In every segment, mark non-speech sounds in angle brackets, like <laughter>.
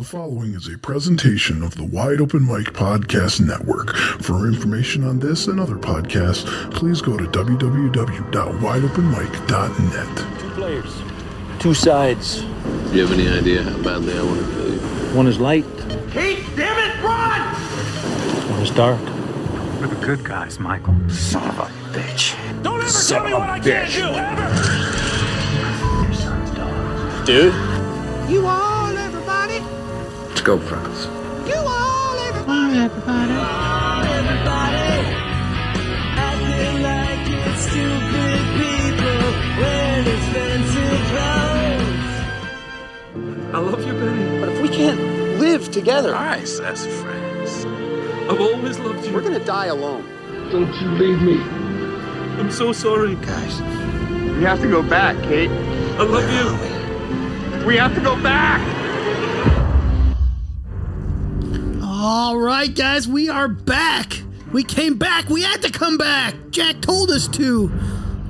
The following is a presentation of the Wide Open Mic Podcast Network. For information on this and other podcasts, please go to www.wideopenmic.net. Two players, two sides. Do you have any idea how badly I want to kill you? One is light, Pete, damn it, run! one is dark. We're the good guys, Michael. Son of a bitch. Don't ever tell me what I can't do, ever! Dude? You all, everybody. Let's go, Franz. You all, everybody. I love you, Benny. But if we can't live together, Nice as friends. I've always loved you. we're gonna die alone. Don't you leave me. I'm so sorry. Guys, We have to go back, Kate. I love you. We have to go back! All right, guys, we are back. We came back. We had to come back. Jack told us to.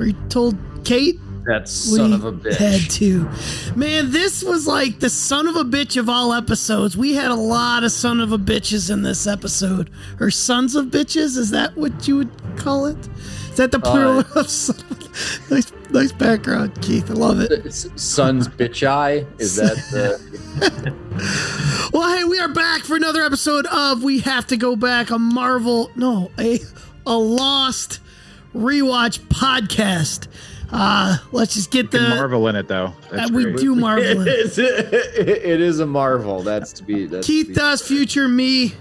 He told Kate That we son of a bitch. had to. Man, this was like the son of a bitch of all episodes. We had a lot of son of a bitches in this episode. Or sons of bitches? Is that what you would call it? Is that the plural Uh, of son of <laughs> Nice, nice background, Keith. I love it. It's Son's bitch eye. Is that the. <laughs> Well, hey, we are back for another episode of We Have to Go Back, a Marvel, no, a a Lost rewatch podcast. Uh, let's just get the Marvel in it though. uh, That's we great. do Marvel. <laughs> it, in it. is, it is a marvel. That's to be. That's to Keith be- does future me.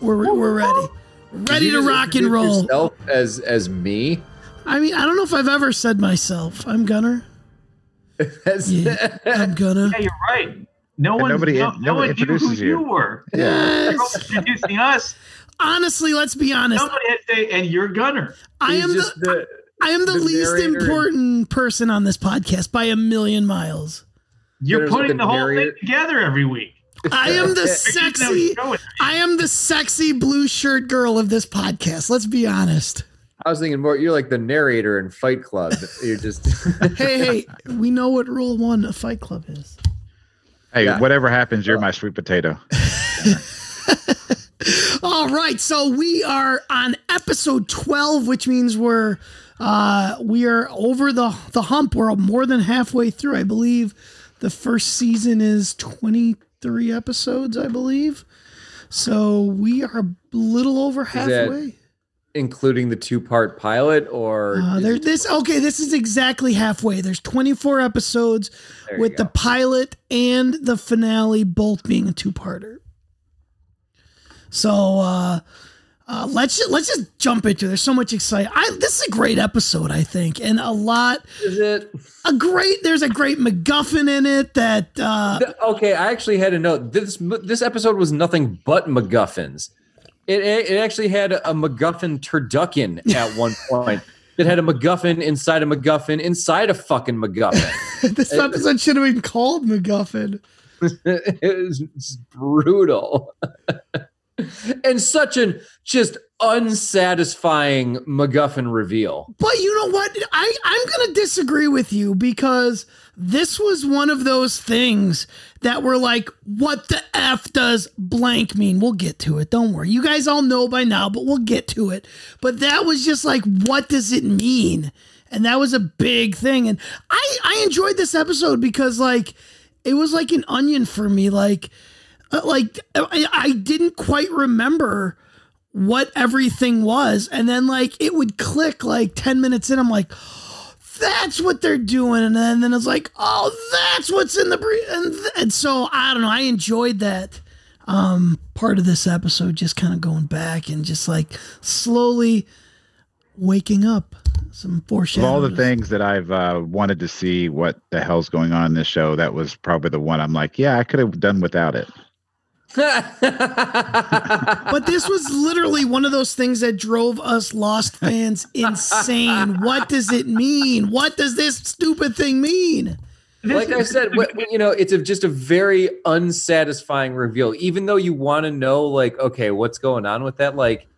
We're we're ready, ready to rock and roll. Yourself as as me. I mean, I don't know if I've ever said myself. I'm Gunner. Yeah, I'm gonna. Yeah, you're right. No one, nobody- no, no nobody one knew who introduces you you. were. Yes. Introducing us. Honestly, let's be honest. Somebody had to say, and you're Gunner. I He's am the, the- I am the, the least narrator. important person on this podcast by a million miles. You're There's putting the the whole narrator. thing together every week. I am the sexy. I am the sexy blue shirt girl of this podcast. Let's be honest. I was thinking more. You're like the narrator in Fight Club. You're just. <laughs> Hey, hey, we know what rule one of Fight Club is. Hey, Yeah. whatever happens, you're my sweet potato. <laughs> All right, so we are on episode 12, which means we're uh we are over the the hump. We're more than halfway through. I believe the first season is 23 episodes, I believe. So we are a little over that- halfway. Including the two part pilot, or Uh, there, this okay. This is exactly halfway. There's 24 episodes There with the pilot and the finale both being a two-parter. So uh, uh, let's ju- let's just jump into. it. There's so much exciting. I this is a great episode, I think, and a lot is it? a great. There's a great MacGuffin in it that uh, Okay, I actually had a note. This this episode was nothing but MacGuffins. It it actually had a MacGuffin turducken at one <laughs> point. It had a MacGuffin inside a MacGuffin inside a fucking MacGuffin. <laughs> this episode should have been called MacGuffin. <laughs> it was it's brutal. And such an just unsatisfying MacGuffin reveal. But you know what? I, I'm going to disagree with you because this was one of those things that were like, what the F does blank mean? We'll get to it. Don't worry. You guys all know by now, but we'll get to it. But that was just like, what does it mean? And that was a big thing. And I, I enjoyed this episode because, like, it was like an onion for me. Like, like I, I didn't quite remember what everything was. And then like it would click like 10 minutes in i'm like that's what they're doing. And then, then it's like oh that's what's in the bre- and, th- and so i don't know i enjoyed that um part of this episode just kind of going back and just like slowly waking up some Of all the things that I've uh, wanted to see what the hell's going on in this show, that was probably the one I'm like, yeah, I could have done without it. <laughs> but this was literally one of those things that drove us lost fans <laughs> insane what does it mean what does this stupid thing mean like I said, wh- wh- you know, it's a, just a very unsatisfying reveal. Even though you want to know, like, okay, what's going on with that? Like,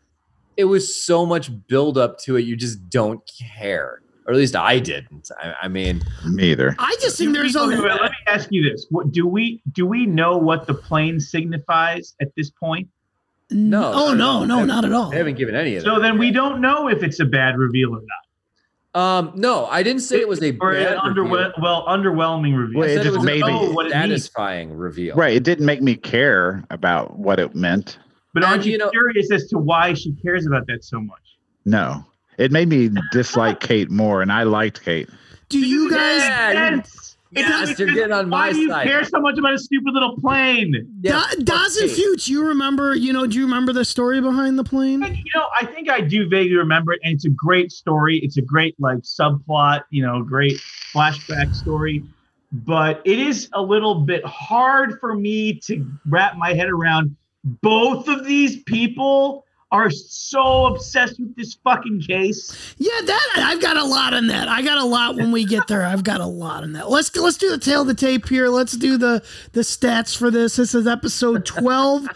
it was so much build up to it, you just don't care. Or at least I didn't. I, I mean, Me either. I just think there's Okay, a. wait, let me ask you this: what, Do we do we know what the plane signifies at this point? no. Oh not no, no, not at all. They haven't given any of So that. then we don't know if it's a bad reveal or not, Um, no, I didn't say it was a or bad an reveal. underwe- well underwhelming reveal. Wait, I it said just was made a me- know what it means. satisfying reveal. Right. It didn't make me care about what it meant. But And, aren't you, you know- curious as to why she cares about that so much? No. It made me dislike Kate more, and I liked Kate. Do you guys? Yeah, you- Yes, Yes, you're getting on why my do you side. care so much about a stupid little plane? Yeah, Da- Daz and. Fuchs, you remember? You know? Do you remember the story behind the plane? You know, I think I do vaguely remember it, and it's a great story. It's a great like subplot, you know, great flashback story. But it is a little bit hard for me to wrap my head around. Both of these people are so obsessed with this fucking case. Yeah, that I've got a lot on that. I got a lot when we get there. I've got a lot on that. Let's let's do the tail of the tape here. Let's do the the stats for this. This is episode twelve.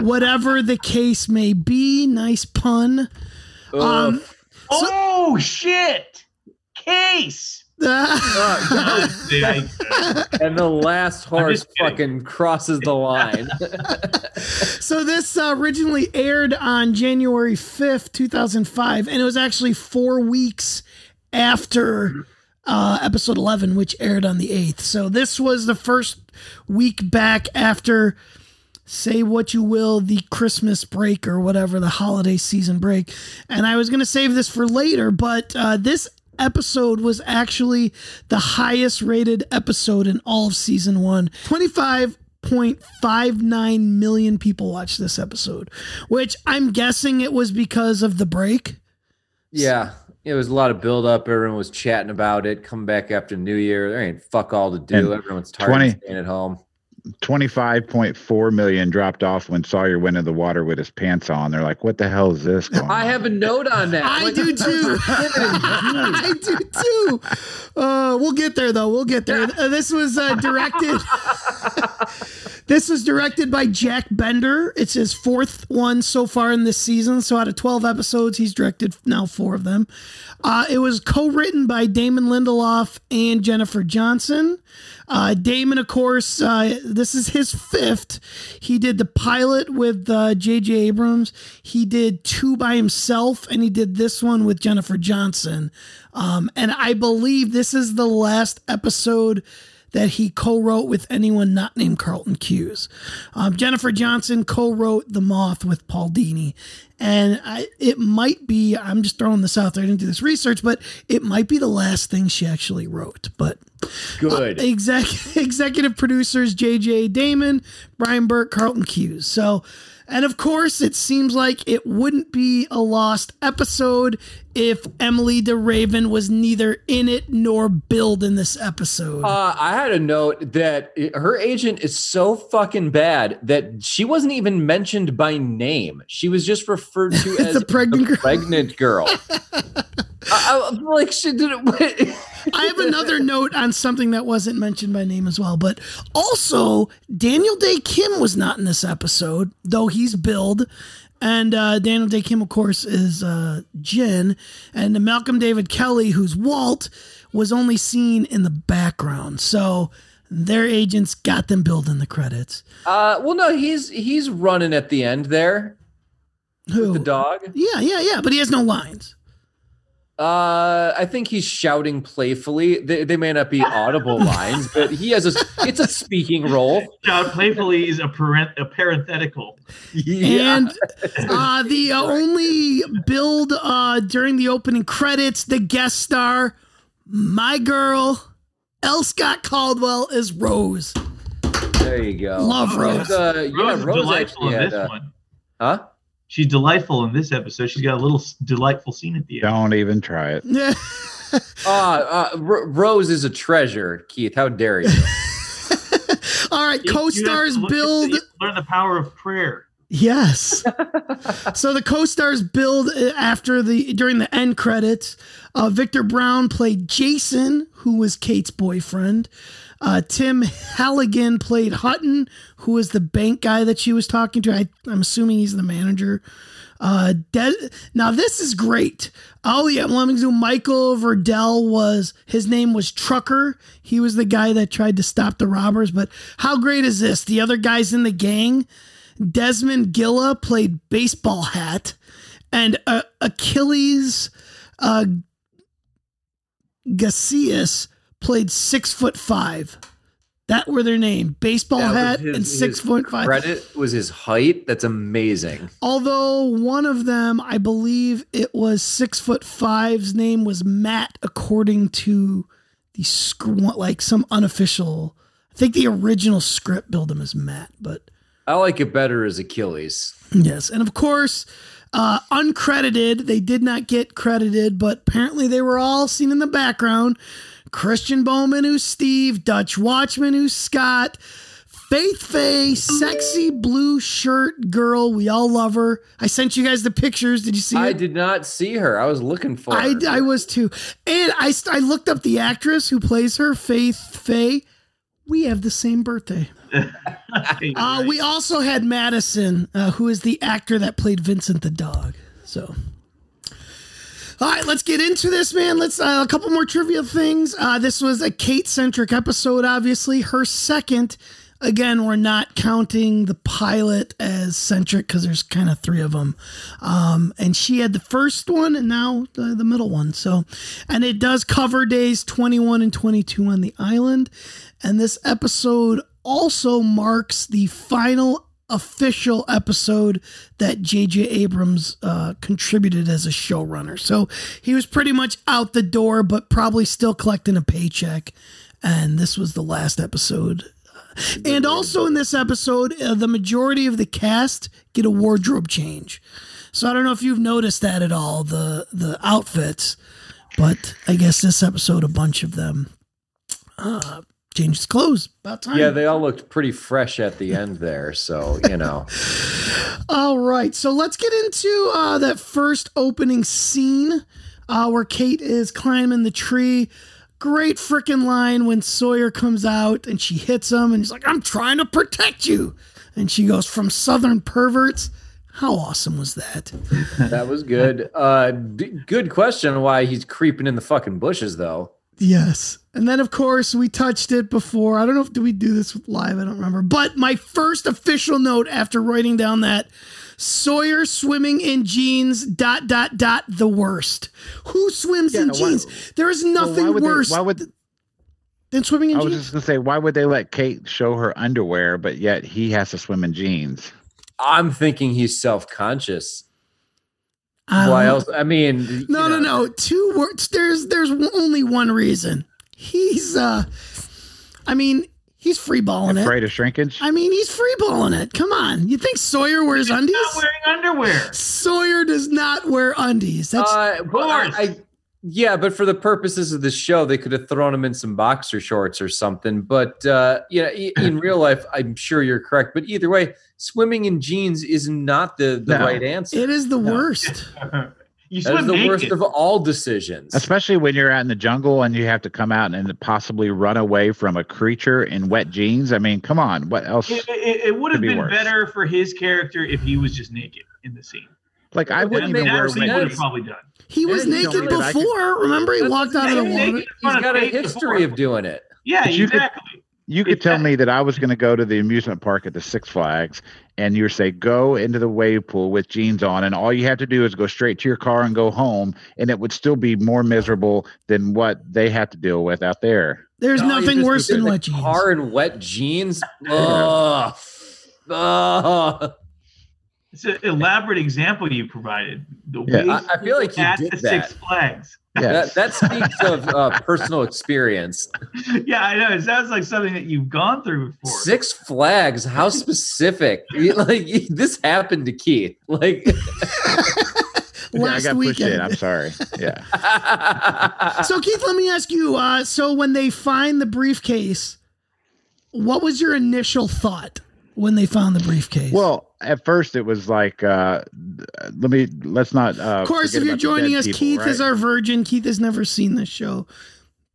Whatever the case may be, nice pun. Um, oh shit! Case. Oh, and the last horse fucking crosses the line. <laughs> so this uh, originally aired on January fifth, two thousand five, and it was actually four weeks after uh, episode eleven, which aired on the eighth. So this was the first week back after say what you will, the Christmas break or whatever, the holiday season break. And I was going to save this for later, but uh, this episode was actually the highest rated episode in all of season one 25.59 million people watched this episode, which I'm guessing it was because of the break. yeah. It was a lot of build up. Everyone was chatting about it. Come back after New Year. There ain't fuck all to do. And Everyone's tired 20 of staying at home. 25.4 million dropped off when Sawyer went in the water with his pants on. They're like, what the hell is this going I on? have a note on that. I Like, do <laughs> too. <laughs> I do too. Uh, we'll get there though. We'll get there. Uh, this was uh, directed. This is directed by Jack Bender. It's his fourth one so far in this season. So out of twelve episodes, he's directed now four of them. Uh, it was co-written by Damon Lindelof and Jennifer Johnson. Uh, Damon, of course, uh, this is his fifth. He did the pilot with uh, J.J. Abrams. He did two by himself, and he did this one with Jennifer Johnson. Um, and I believe this is the last episode that he co-wrote with anyone not named Carlton Cuse. Um, Jennifer Johnson co-wrote The Moth with Paul Dini, and I, it might be. I'm just throwing this out there. I didn't do this research, but it might be the last thing she actually wrote. But Good. uh, exec- <laughs> executive producers J.J. Damon, Bryan Burk, Carlton Cuse. So, and of course, it seems like it wouldn't be a lost episode if Emilie de Ravin was neither in it nor billed in this episode. Uh, I had a note that her agent is so fucking bad that she wasn't even mentioned by name. She was just referred to <laughs> as The pregnant girl. pregnant girl. <laughs> I, I, like she didn't. <laughs> I have another note on something that wasn't mentioned by name as well, but also Daniel Dae Kim was not in this episode, though he's billed. And uh, Daniel Dae Kim, of course, is uh, Jin, and Malcolm David Kelly, who's Walt, was only seen in the background. So their agents got them billed in the credits. Uh, well, no, he's he's running at the end there. Who? The dog. Yeah, yeah, yeah, but he has no lines. Uh, I think he's shouting playfully. They, they may not be audible <laughs> lines, but he has a it's a speaking role. Shout playfully is a, parent, a parenthetical. And <laughs> uh, the uh, only build uh, during the opening credits, the guest star, my girl, L. Scott Caldwell, is Rose. There you go. Love Rose. Uh, yeah, Rose is Rose delightful actually in had. this Uh, one. huh? She's delightful in this episode. She's got a little delightful scene at the end. Don't even try it. <laughs> Yeah. Uh, uh, R- Rose is a treasure, Keith. How dare you? <laughs> All right, You- you co-stars to look at build. the- learn the power of prayer. Yes. <laughs> so the co-stars build uh, after the during the end credits. Uh, Victor Brown played Jason, who was Kate's boyfriend. Uh, Tim Halligan played Hutton, who was the bank guy that she was talking to. I, I'm assuming he's the manager. Uh, De- now this is great. Oh yeah, Lemmings Michael Verdell was his name was Trucker. He was the guy that tried to stop the robbers. But how great is this? The other guys in the gang. Desmond Gilla played baseball hat, and uh, Achilles uh, Gacius played six foot five. That were their name. Baseball That hat his- and six foot five. Credit was his height. That's amazing. Although one of them, I believe it was six foot five's name was Matt, according to the script, like some unofficial. I think the original script billed him as Matt, but I like it better as Achilles. yes, and of course, uh, uncredited. They did not get credited, but apparently they were all seen in the background. Christian Bowman, who's Steve, Dustin Watchman, who's Scott, Faith Faye, sexy blue shirt girl. We all love her. I sent you guys the pictures. Did you see I it? did not see her. I was looking for I, her. I was too. And I, I looked up the actress who plays her, Faith Faye. We have the same birthday. <laughs> Uh, we also had Madison, uh, who is the actor that played Vincent the dog. So, all right, let's get into this, man. Let's uh, a couple more trivia things. Uh, this was a Kate centric episode, obviously. Her second. Again, we're not counting the pilot as centric because there's kind of three of them. Um, and she had the first one and now the, the middle one. So, and it does cover days 21 and 22 on the island. And this episode also marks the final official episode that J.J. Abrams uh, contributed as a showrunner. So he was pretty much out the door, but probably still collecting a paycheck. And this was the last episode. And also in this episode, uh, the majority of the cast get a wardrobe change. So I don't know if you've noticed that at all, the the outfits, but I guess this episode, a bunch of them uh, changed his clothes. About time. Yeah, they all looked pretty fresh at the end there. So, you know. <laughs> All right, so let's get into uh, that first opening scene uh, where Kate is climbing the tree. Great freaking line when Sawyer comes out and she hits him, and he's like, "I'm trying to protect you," and she goes, "From Southern perverts." How awesome was that? That was good. Uh, d- good question why he's creeping in the fucking bushes, though. Yes. And then, of course, we touched it before. I don't know if do we do this live. I don't remember. But my first official note after writing down that Sawyer swimming in jeans. Dot dot dot. The worst. Who swims in why- jeans? there is Well, nothing why worse They, why would than swimming in jeans? I was jeans. just gonna say, why would they let Kate show her underwear, but yet he has to swim in jeans? I'm thinking he's self conscious. Um, Why else? I mean, No, no, know, no. Two words. There's there's only one reason. He's uh, I mean, he's free freeballing it. Afraid of shrinkage? I mean, he's freeballing it. Come on. You think Sawyer wears undies? Not wearing underwear. Sawyer does not wear undies. That's Uh, but I, course. I, yeah, but for the purposes of the show, they could have thrown him in some boxer shorts or something. But uh, you know, in real life, I'm sure you're correct. But either way, swimming in jeans is not the, the No. right answer. it is the worst. <laughs> you That is swim the naked. worst of all decisions. Especially when you're out in the jungle and you have to come out and possibly run away from a creature in wet jeans. I mean, come on, what else? It, it, it would have be been worse. better for his character if he was just naked in the scene. Like I wouldn't even wear makes That would have sense. probably done. He was Yeah, naked really like it. before. Remember, he walked out of the Naked water. in He's front of got a history before. of doing it. Yeah, But you could- You could tell me that I was going to go to the amusement park at the Six Flags, and you say go into the wave pool with jeans on, and all you have to do is go straight to your car and go home, and it would still be more miserable than what they have to deal with out there. There's No, nothing worse than in the wet jeans. Car in wet jeans. <laughs> Ugh. Ugh. It's an elaborate example you provided. The Yeah. way I- I feel like you at did the that. Six Flags. Yes. That, that speaks of uh, personal experience. <laughs> yeah, I know. It sounds like something that you've gone through before. Six Flags. How specific? <laughs> like this happened to Keith. Like <laughs> Yeah, I Last got pushed in. weekend. I'm sorry. Yeah. So Keith, let me ask you. Uh, so when they find the briefcase, what was your initial thought when they found the briefcase? Well, at first it was like, uh, let me let's not. Uh, of course, if you're joining us, people, Keith right? is our virgin. Keith has never seen this show.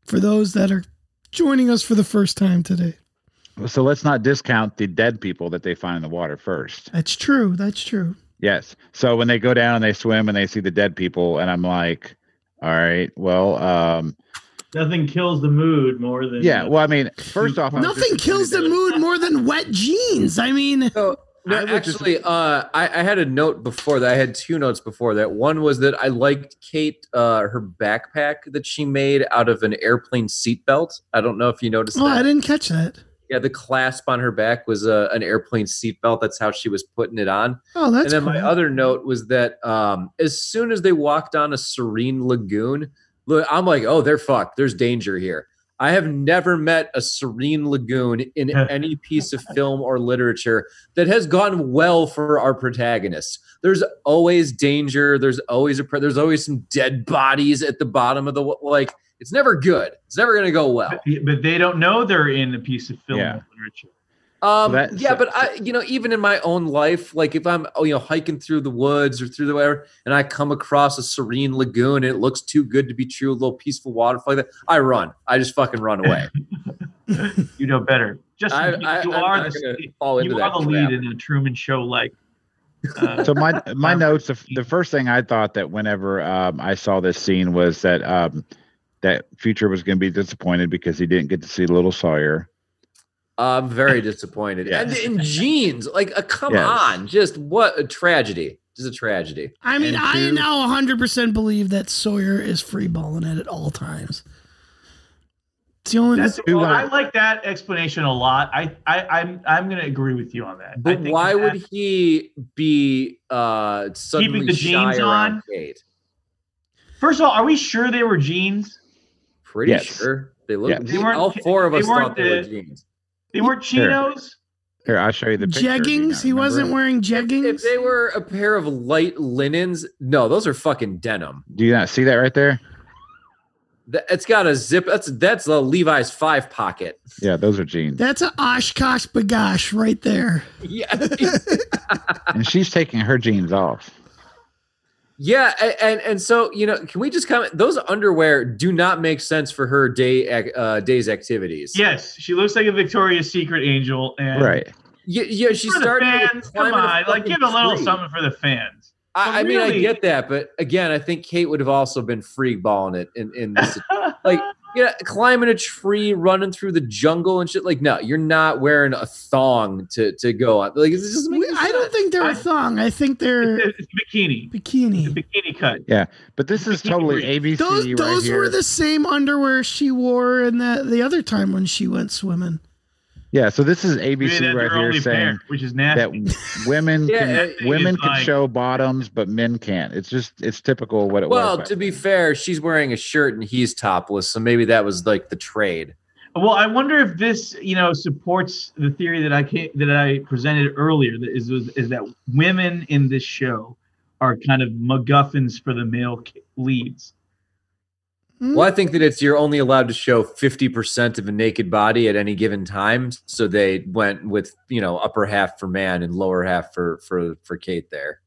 For those that are joining us for the first time today. So let's not discount the dead people that they find in the water first. That's true. That's true. Yes. So when they go down and they swim and they see the dead people, and I'm like, all right, well, um, Nothing kills the mood more than yeah. Well, I mean, first off, Nothing kills the mood more than wet jeans. I mean, So, no, I would just- actually, uh, I, I had a note before that. I had two notes before that. One was that I liked Kate, uh, her backpack that she made out of an airplane seatbelt. I don't know if you noticed oh, that. I didn't catch that. Yeah, the clasp on her back was uh, an airplane seatbelt. That's how she was putting it on. Oh, that's and then cool. my other note was that um, as soon as they walked on a serene lagoon, look, I'm like, oh, they're fucked. There's danger here. I have never met a serene lagoon in <laughs> any piece of film or literature that has gone well for our protagonists. There's always danger. There's always a there's always some dead bodies at the bottom of the like. It's never good. It's never going to go well. But, but they don't know they're in a piece of film Yeah. literature. Um, that- yeah, so- but I, you know, even in my own life, like if I'm, oh, you know, hiking through the woods or through the whatever, and I come across a serene lagoon and it looks too good to be true, a little peaceful waterfall like that, I run. I just fucking run away. <laughs> <laughs> You know better. Just I- you, I- you I'm are not the fall into you that are the lead in a Truman Show like. Uh, so my <laughs> my notes the, the first thing i thought that whenever um, i saw this scene was that um, that future was going to be disappointed because he didn't get to see little sawyer I'm very <laughs> disappointed. Yeah. And in jeans, like, uh, come Yes. on, just what a tragedy. Just a tragedy. I mean, and I two- now 100% believe that Sawyer is free balling it at all times. It's the only. that's, well, I like that explanation a lot. I, I, I'm, I'm going to agree with you on that. I But think why that- would he be uh, suddenly the shy jeans on? Kate? First of all, are we sure they were jeans? Pretty Yes. sure. They look. Yeah. They weren't- all four of us weren't thought they were jeans. They weren't Sure. chinos. here i'll show you the picture jeggings. He wasn't remember. wearing jeggings. if they were a pair of light linens, no, those are fucking denim. do you not see that right there Th- It's got a zip. That's that's a Levi's five pocket. yeah those are jeans That's an OshKosh B'gosh right there. <laughs> Yeah, <laughs> and she's taking her jeans off yeah, and and so you know, can we just comment? Those underwear do not make sense for her day ac- uh, day's activities. Yes, she looks like a Victoria's Secret angel. And right yeah, yeah. She for the started with fans, come on, like give a little tree. something for the fans. I, I mean, I get that, but again, I think Kate would have also been free balling it in in this <laughs> like yeah, climbing a tree, running through the jungle and shit. Like, no, you're not wearing a thong to to go on. Like, this just We- I don't think they're a I- thong. I think they're it's, it's a bikini, it's a bikini. bikini cut. Yeah. But this is totally abc Those right those here were the same underwear she wore in the the other time when she went swimming. Yeah so this is abc right here saying pair, which is that women <laughs> Yeah, can women can like- show bottoms but men can't it's just it's typical what it Well, was Well, to be fair, she's wearing a shirt and he's topless, so maybe that was like the trade. Well, I wonder if this, you know, supports the theory that I came, that I presented earlier. That is is that women in this show are kind of MacGuffins for the male leads. Well, I think that it's you're only allowed to show 50% of a naked body at any given time. So they went with, you know, upper half for man and lower half for for for Kate there.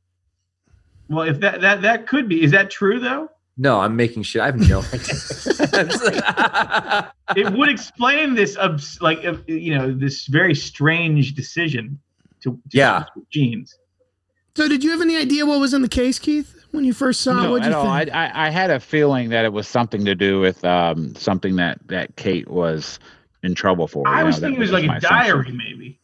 Well, if that that that could be, is that true though? No, I'm making shit. I have no <laughs> idea. <laughs> It would explain this, obs- like uh, you know, this very strange decision to, to Yeah. switch jeans. So, did you have any idea what was in the case, Keith, when you first saw it? no, What'd at you all. I, think? I I had a feeling that it was something to do with um something that that Kate was in trouble for. I you was know, thinking it was just like my a assumption. diary, maybe.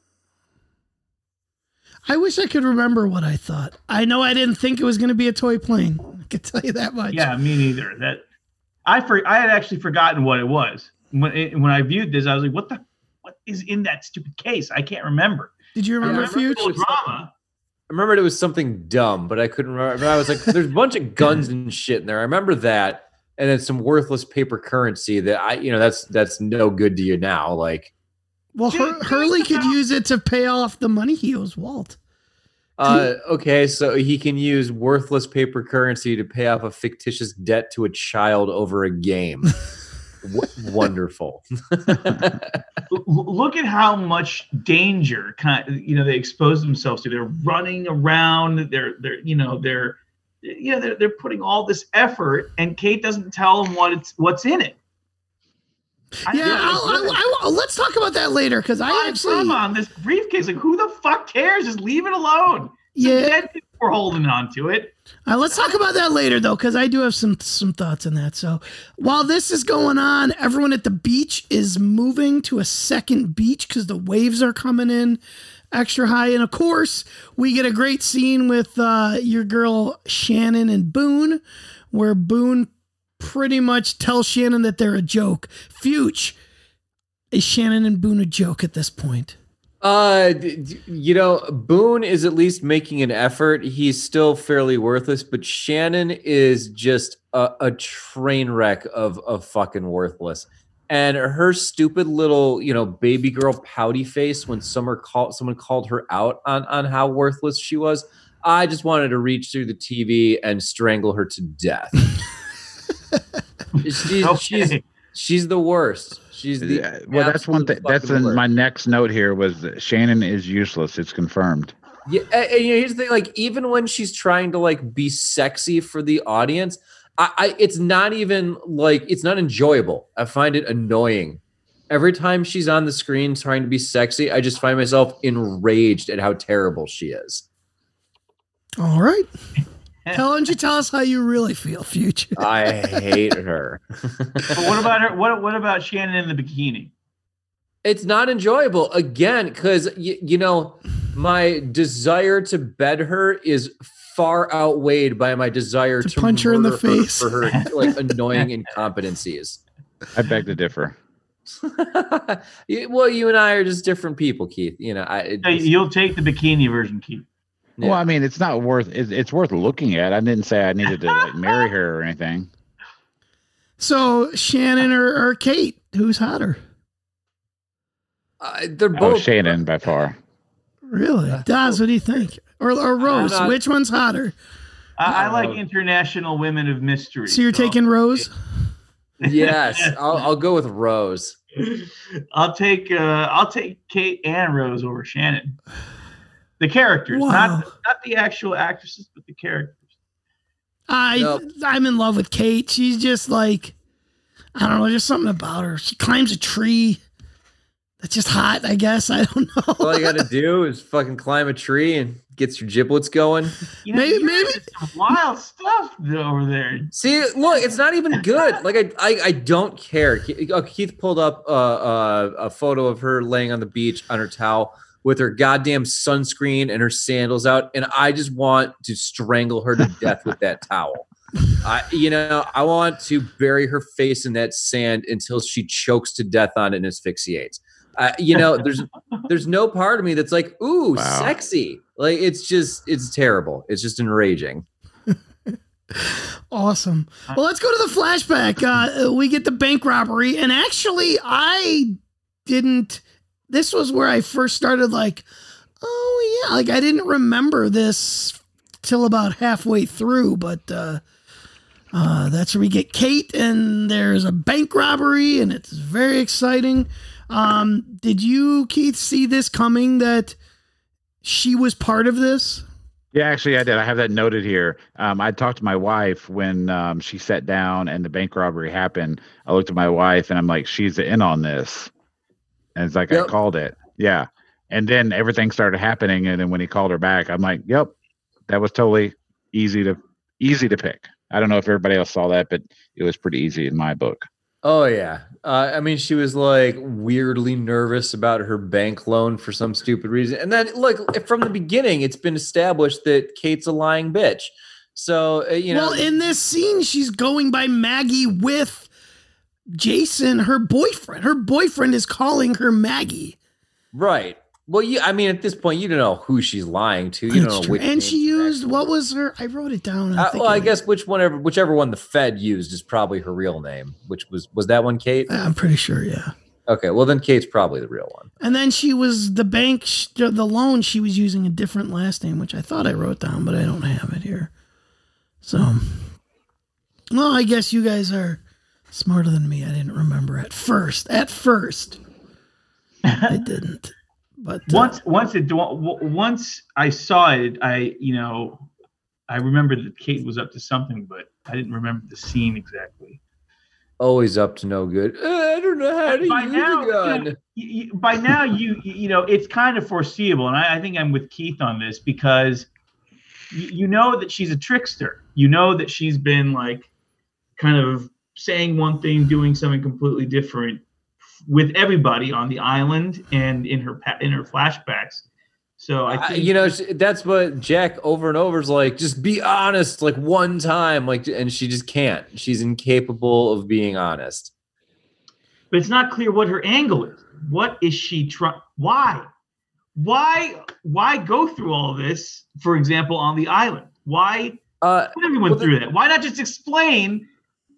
I wish I could remember what I thought. I know I didn't think it was going to be a toy plane. I can tell you that much. Yeah, me neither. That I for I had actually forgotten what it was when it, when I viewed this. I was like, what the what is in that stupid case? I can't remember. Did you remember Yeah, I remember Fuge? drama. I remembered it was something dumb, but I couldn't remember. I was like, there's a bunch of guns and shit in there. I remember that. And then some worthless paper currency that I, you know, that's that's no good to you now. Like, Well, Hur- Hurley could use it to pay off the money he owes Walt. uh, okay, so he can use worthless paper currency to pay off a fictitious debt to a child over a game. <laughs> w- wonderful. <laughs> Look at how much danger kind of, you know they expose themselves to they're running around they're they're you know they're you know they're, they're putting all this effort and kate doesn't tell them what it's what's in it I- Yeah, I'll, I'll, I, I, let's talk about that later because I actually on this briefcase. Like, who the fuck cares? Just leave it alone. Yeah. were holding on to it. Uh, let's talk about that later, though, because I do have some some thoughts on that. So, while this is going on, everyone at the beach is moving to a second beach because the waves are coming in extra high, and of course, we get a great scene with uh, your girl Shannon and Boone, where Boone pretty much tells Shannon that they're a joke. Fuge is Shannon and Boone a joke at this point? Uh, d- d- you know, Boone is at least making an effort. He's still fairly worthless, but Shannon is just a, a train wreck of of fucking worthless. And her stupid little, you know, baby girl pouty face when someone called someone called her out on on how worthless she was. I just wanted to reach through the TV and strangle her to death. <laughs> she's, she's she's the worst. She's the Yeah, well, that's one thing. That's in my next note here was that Shannon is useless. It's confirmed. Yeah, and, and, here's the thing: like, even when she's trying to like be sexy for the audience, I, I it's not even like it's not enjoyable. I find it annoying. Every time she's on the screen trying to be sexy, I just find myself enraged at how terrible she is. All right. <laughs> Tell, why don't you tell us how you really feel, Future? I hate her. <laughs> But what about her? What What about Shannon in the bikini? it's not enjoyable again because y- you know my desire to bed her is far outweighed by my desire To to, punch her in the murder face. for her like annoying <laughs> incompetencies. I beg to differ. Well, you and I are just different people, Keith. You know, I it just- You'll take the bikini version, Keith. Yeah. Well, I mean, it's not worth. It's, it's worth looking at. I didn't say I needed to like marry her or anything. So Shannon or, or Kate, who's hotter? uh, they're Oh, both. Shannon by far. Really, Daz? What do you think? Or, or Rose? not- Which one's hotter? I, I Oh. like international women of mystery. So you're taking Rose? <laughs> yes, I'll, I'll go with Rose. I'll take uh, I'll take Kate and Rose over Shannon. The characters, Wow. not not the actual actresses, but the characters. I Nope. I'm in love with Kate. She's just like I don't know. There's something about her. She climbs a tree. That's just hot. I guess I don't <laughs> know. All you got to do is fucking climb a tree and gets your giblets going. <laughs> You know, Maybe- you're maybe- wild stuff over there. See, look, it's not even good. Like I, I, I don't care. Keith pulled up uh, uh, a photo of her laying on the beach on her towel with her goddamn sunscreen and her sandals out, and I just want to strangle her to death with that <laughs> towel. I, you know, I want to bury her face in that sand until she chokes to death on it and asphyxiates. Uh, you know, there's <laughs> there's no part of me that's like, ooh, Wow. sexy. Like it's just it's terrible. It's just enraging. <laughs> Awesome. Well, let's go to the flashback. Uh, we get the bank robbery, and actually, I didn't. This was where I first started. Like, oh yeah, like I didn't remember this till about halfway through, but uh, uh, that's where we get Kate, and there's a bank robbery, and it's very exciting. Um, did you, Keith, see this coming? That she was part of this? Yeah, actually, I did. I have that noted here. Um, I talked to my wife when um, she sat down and the bank robbery happened. I looked at my wife and I'm like, she's in on this. And it's like, Yep. I called it. Yeah. And then everything started happening. And then when he called her back, I'm like, yep, that was totally easy to easy to pick. I don't know if everybody else saw that, but it was pretty easy in my book. Oh yeah. Uh, I mean, she was like weirdly nervous about her bank loan for some stupid reason. And then look, from the beginning, it's been established that Kate's a lying bitch. So uh, you know, well, in this scene, she's going by Maggie with Jason, her boyfriend. Her boyfriend is calling her Maggie. right? Well, you. I mean, at this point, you don't know who she's lying to. You don't know true. which. And she used what was her? I wrote it down. Uh, well, I it- guess which one, whichever one the Fed used is probably her real name. Which was was that one Kate? I'm pretty sure, yeah. Okay, well then Kate's probably the real one. And then she was the bank, the loan. She was using a different last name, which I thought I wrote down, but I don't have it here. So, well, I guess you guys are smarter than me. I didn't remember at first. At first, I <laughs> didn't. But uh, once once it once I saw it, I you know I remembered that Kate was up to something, but I didn't remember the scene exactly. Always up to no good. Uh, I don't know how to by use now, a gun. you know, you- you- by now you you you know it's kind of foreseeable, and I, I think I'm with Keith on this because you, you know that she's a trickster. You know that she's been like kind of saying one thing, doing something completely different with everybody on the island and in her in her flashbacks. So I think you know, that's what Jack over and over is like. Just be honest, like one time, like, and she just can't. She's incapable of being honest. but it's not clear what her angle is. What is she trying? Why? Why? Why go through all this? For example, on the island. Why Uh, put everyone through that? Why not just explain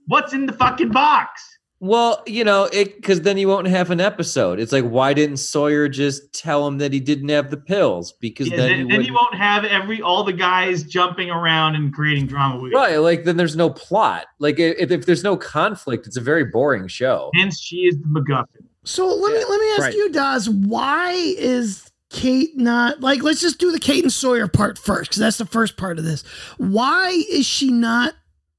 what's in the fucking box? well, you know, it because then you won't have an episode. It's like, why didn't Sawyer just tell him that he didn't have the pills? Because Yeah, then, then, you then you won't have every all the guys jumping around and creating drama with. right. Like then there's no plot. Like if, if there's no conflict, it's a very boring show. Hence, she is the MacGuffin. So let me let me ask Right. you, Daz, why is Kate not like? Let's just do the Kate and Sawyer part first, because that's the first part of this. Why is she not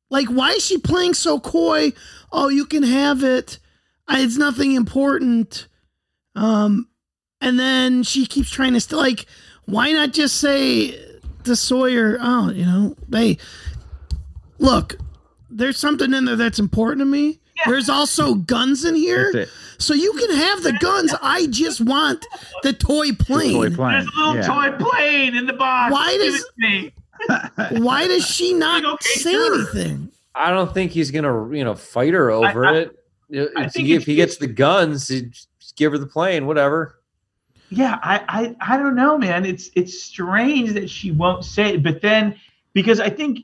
like? Why is she playing so coy? Oh, you can have it. It's nothing important. Um, and then she keeps trying to still like. Why not just say to Sawyer, "Oh, you know, hey, look, there's something in there that's important to me." There's also guns in here. So you can have the guns. I just want the toy plane. The Toy plane. There's a little yeah. toy plane in the box. Why Give does- it to me. Why does <laughs> she not Okay, say sure. anything? I don't think he's gonna, you know, fight her over I- it. If, I think he, it's- if he gets the guns, he'd just give her the plane, whatever. Yeah, I, I I don't know, man. It's it's strange that she won't say it, but then because I think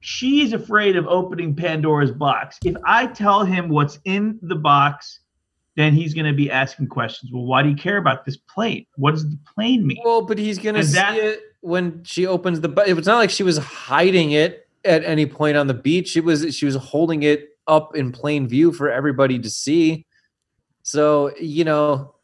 she's afraid of opening Pandora's box. If I tell him what's in the box, then he's going to be asking questions. Well, why do you care about this plane? What does the plane mean? Well, but he's gonna And see that- it when she opens the. But it's not like she was hiding it at any point on the beach. It was she was holding it up in plain view for everybody to see. So you know,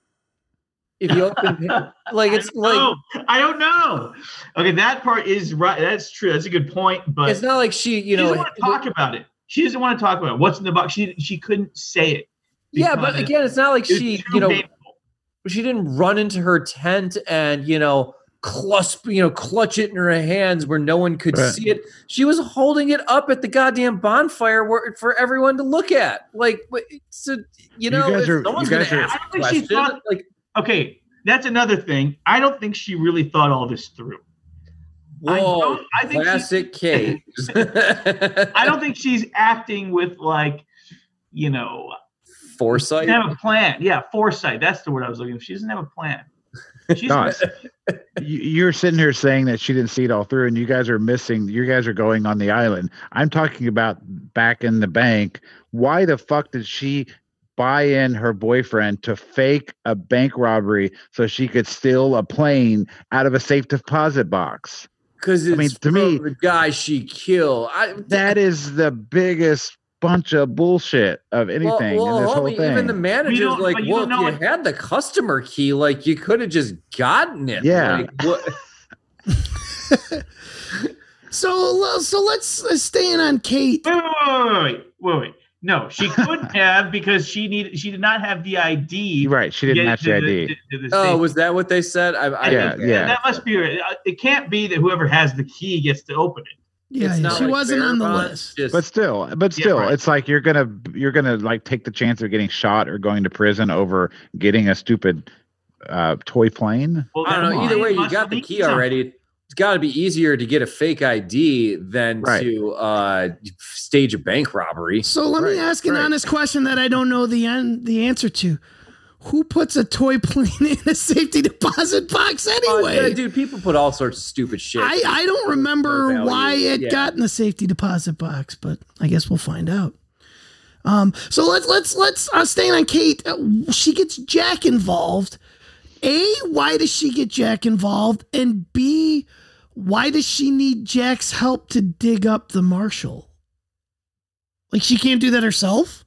if you open, <laughs> like it's I like know. I don't know. Okay, that part is right. That's true. That's a good point. But it's not like she, you she know, doesn't want to talk about it. She doesn't want to talk about it. what's in the box. She she couldn't say it. yeah. But again, it's not like she, you know, painful. she didn't run into her tent and you know clusp you know clutch it in her hands where no one could Right. see it she was holding it up at the goddamn bonfire where, for everyone to look at like so you You know guys if are- someone's you gonna are- ask I don't think she thought- like Okay, that's another thing. I don't think she really thought all this through. Whoa don't- I think she- classic <laughs> kate I don't think she's acting with like, you know, foresight doesn't have a plan. Yeah, foresight. That's the word I was looking for. She doesn't have a plan. She's Guys, you- you're sitting here saying that she didn't see it all through, and you guys are missing. You guys are going on the island. I'm talking about back in the bank. Why the fuck did she buy in her boyfriend to fake a bank robbery so she could steal a plane out of a safe deposit box? because it's I mean, to me- the guy she killed I, That is the biggest bunch of bullshit of anything well, in this whole thing. even the manager's don't- like, but you well, if you what- had the customer key, like you could have just gotten it. Yeah. Like, what? <laughs> So so let's uh, stay in on Kate. wait, wait, wait, wait, wait, wait. No, she couldn't <laughs> have because she needed. She did not have the ID. right? She didn't have match to the ID. to- to the Oh, was that what they said? I, I Yeah, And yeah. That must be. it. It can't be that whoever has the key gets to open it. Yeah, yeah, she like wasn't on the list. just- but still but Yeah, still right. it's like you're gonna you're gonna like take the chance of getting shot or going to prison over getting a stupid uh toy plane Well, I don't that know. Either way, you got the key already. It's got to be easier to get a fake ID than Right. to uh, stage a bank robbery. So let me ask an right. honest question that I don't know the end, the answer to. Who puts a toy plane <laughs> in a safety deposit box Uh, anyway? dude, people put all sorts of stupid shit. I, I don't remember why it yeah. got in the safety deposit box, but I guess we'll find out. Um, so let's let's let's uh, staying on Kate. Uh, she gets Jack involved. A, why does she get Jack involved? And B, why does she need Jack's help to dig up the marshal? Like she can't do that herself.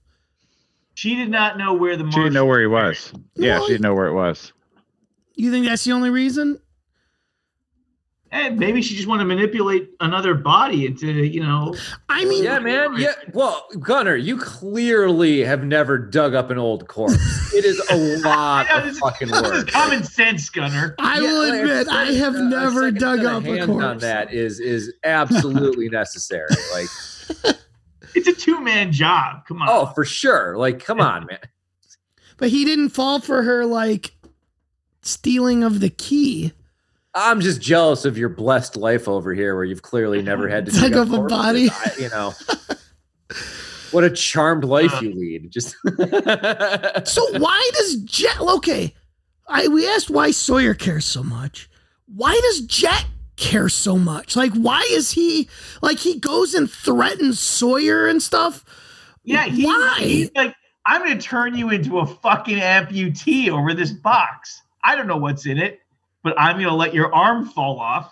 She did not know where the. she didn't know where he was yeah Well, she didn't know where it was You think that's the only reason? And maybe she just want to manipulate another body into, you know. I mean, Yeah, man. Yeah. Well, Gunner, you clearly have never dug up an old corpse. It is a <laughs> lot I know, of this is- fucking This is work. common sense, Gunner. I Yeah, will like, admit, I have a never dug up a hands corpse. on that is is absolutely necessary. Like, <laughs> It's a two man job. Come on. oh, for sure. Like, come on, man. But he didn't fall for her like stealing of the key. I'm just jealous of your blessed life over here, where you've clearly never had to <laughs> Dug dig up a body. I- you know, what a charmed life uh. you lead. Just <laughs> So why does Jet? Okay, I we asked why Sawyer cares so much. Why does Jack care so much? Like, why is he like he goes and threatens Sawyer and stuff? yeah, he, why? he's like, I'm going to turn you into a fucking amputee over this box. I don't know what's in it, but I'm going to let your arm fall off.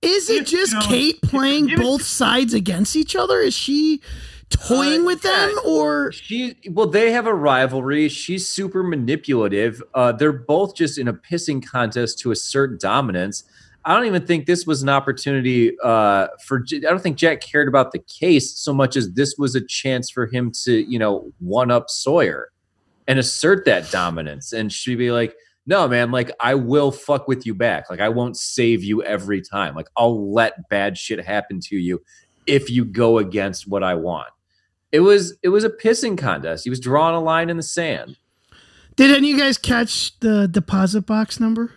Is it If just you don't- Kate playing give it- both sides against each other? Is she toying Uh, with them yeah. or? she well they have a rivalry she's super manipulative uh they're both just in a pissing contest to assert dominance i don't even think this was an opportunity uh for I don't think jack cared about the case so much as this was a chance for him to you know one up sawyer and assert that dominance and she'd be like no man like i will fuck with you back like i won't save you every time like i'll let bad shit happen to you if you go against what i want it was it was a pissing contest. He was drawing a line in the sand. Did any of you guys catch the deposit box number?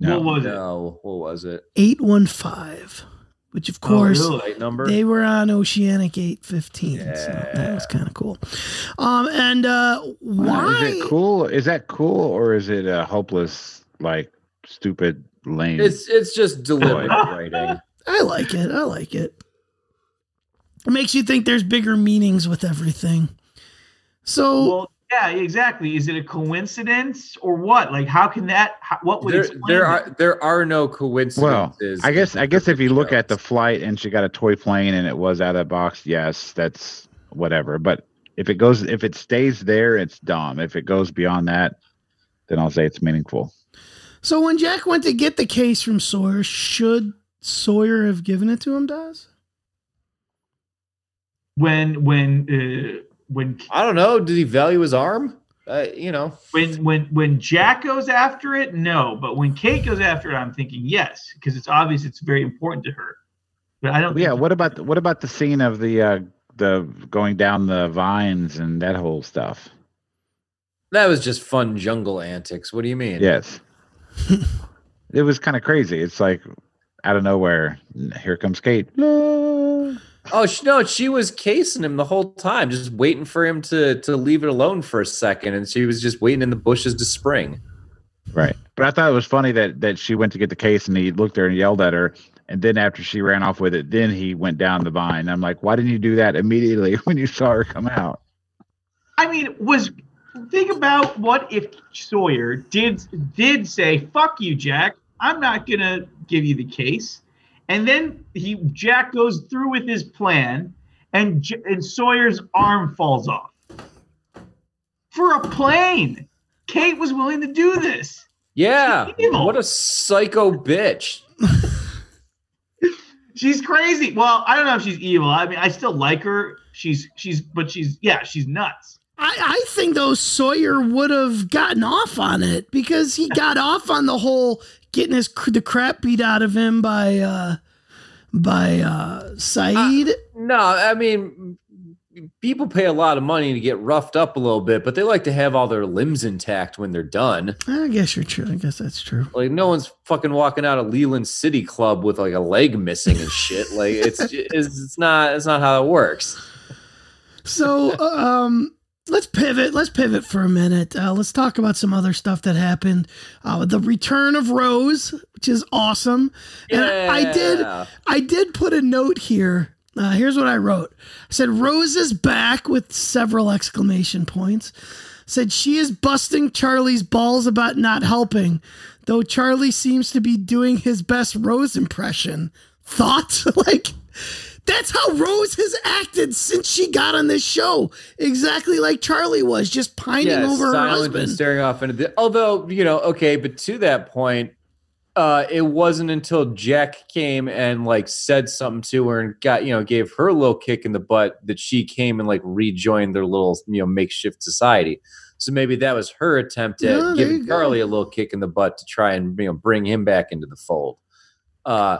What was it? What was it? Eight one five, which of Oh, course really? Right number. They were on Oceanic 815. So that was kind of cool. Um, and uh, why? Is it cool? Is that cool or is it a hopeless, like stupid, lame? It's it's just deliberate <laughs> writing. I like it. I like it. It makes you think there's bigger meanings with everything. So, Well, yeah, exactly. Is it a coincidence or what? Like, how can that? How, what would There, explain there it? are there are no coincidences. well, coincidences. I guess I guess if you look at the flight and she got a toy plane and it was out of the box, yes, that's whatever. But if it goes, if it stays there, it's dumb. If it goes beyond that, then I'll say it's meaningful. so when Jack went to get the case from Sawyer, should Sawyer have given it to him, Does? when when uh, when I don't know. Did he value his arm? Uh, you know, when when when Jack goes after it, no. But when Kate goes after it, I'm thinking yes, because it's obvious it's very important to her. But I don't. Yeah. think- What about what about the scene of the uh the going down the vines and that whole stuff? that was just fun jungle antics. What do you mean? Yes. <laughs> it was kind of crazy. It's like out of nowhere, here comes Kate. Oh sh- no, she was casing him the whole time, just waiting for him to to leave it alone for a second, and she was just waiting in the bushes to spring. Right. But I thought it was funny that that she went to get the case and he looked there and yelled at her. And then after she ran off with it, then he went down the vine. I'm like, why didn't you do that immediately <laughs> when you saw her come out? I mean, was think about what if Sawyer did did say "fuck you, Jack"? I'm not gonna give you the case, and then he Jack goes through with his plan, and and Sawyer's arm falls off for a plane. Kate was willing to do this. Yeah, what a psycho bitch. <laughs> She's crazy. Well, I don't know if she's evil. I mean, I still like her. She's she's but she's yeah, she's nuts. I, I think though Sawyer would have gotten off on it because he got off on the whole getting his the crap beat out of him by uh by uh Sayid. No, I mean, people pay a lot of money to get roughed up a little bit, but they like to have all their limbs intact when they're done. I guess you're true. I guess that's true. Like no one's fucking walking out of Leland City Club with like a leg missing and shit. Like it's <laughs> it's, it's not it's not how it works. So um let's pivot. Let's pivot for a minute. Uh, let's talk about some other stuff that happened. Uh, the return of Rose, which is awesome. And I did I did put a note here. Uh, here's what I wrote. I said Rose is back with several exclamation points. Said she is busting Charlie's balls about not helping, though Charlie seems to be doing his best Rose impression. Thoughts? <laughs> like that's how Rose has acted since she got on this show. Exactly like Charlie was, just pining over her husband. staring off into the. Although you know, okay, but to that point, uh, it wasn't until Jack came and like said something to her and got you know gave her a little kick in the butt that she came and like rejoined their little you know makeshift society. So maybe that was her attempt at Yeah, giving. Charlie a little kick in the butt to try and you know bring him back into the fold. Uh,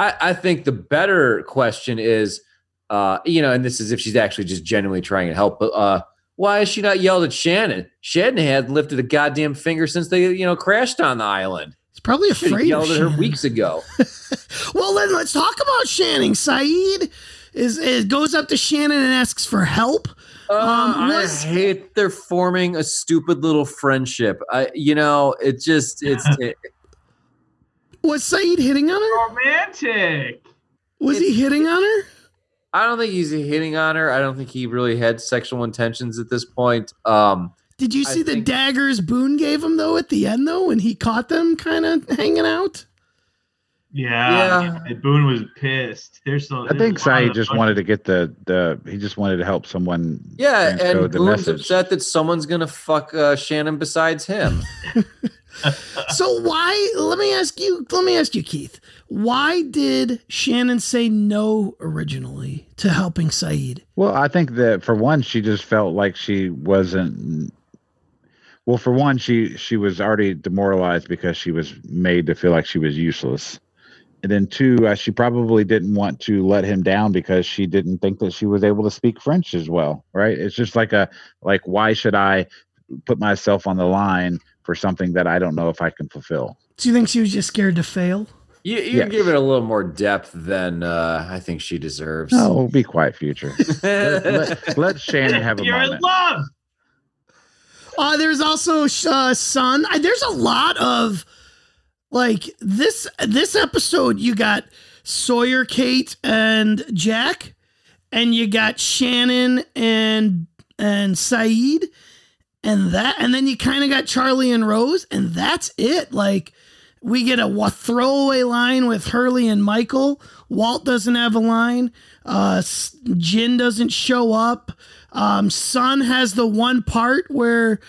I, I think the better question is, uh, you know, and this is if she's actually just genuinely trying to help. But uh, why has she not yelled at Shannon? Shannon hadn't lifted a goddamn finger since they you know crashed on the island. He's probably afraid of yelled at her weeks ago. <laughs> Well, then let's talk about Shannon. Sayid is, is goes up to Shannon and asks for help. Uh, Um, I hate they're forming a stupid little friendship. I, you know, it just it's it, <laughs> Was Sayid hitting on her? Romantic. Was he hitting on her? I don't think he's hitting on her. I don't think he really had sexual intentions at this point. Um, Did you I see the think- daggers Boone gave him though at the end though when he caught them kind of hanging out? Yeah, yeah. Boone was pissed. There's so. I think Sayid just wanted to get the the he just wanted to help someone. yeah, transcode and the Boone's message. upset that someone's gonna fuck uh, Shannon besides him. <laughs> So why? Let me ask you. Let me ask you, Keith. Why did Shannon say no originally to helping Sayid? Well, I think that for one, she just felt like she wasn't. Well, for one, she she was already demoralized because she was made to feel like she was useless, and then two, uh, she probably didn't want to let him down because she didn't think that she was able to speak French as well. Right? It's just like a like why should I put myself on the line for something that I don't know if I can fulfill? Do you think she was just scared to fail? You, you Yes. give it a little more depth than uh, I think she deserves. Oh, be quiet, future. let, <laughs> let, let Shannon have a You're in love. Uh, there's also uh, Son. Uh, There's a lot of like this this episode. You got Sawyer, Kate, and Jack, and you got Shannon and and Sayid, and that, and then you kind of got Charlie and Rose, and that's it. Like we get a throwaway line with Hurley and Michael. Walt doesn't have a line. Uh, Jin doesn't show up. Um, Sun has the one part where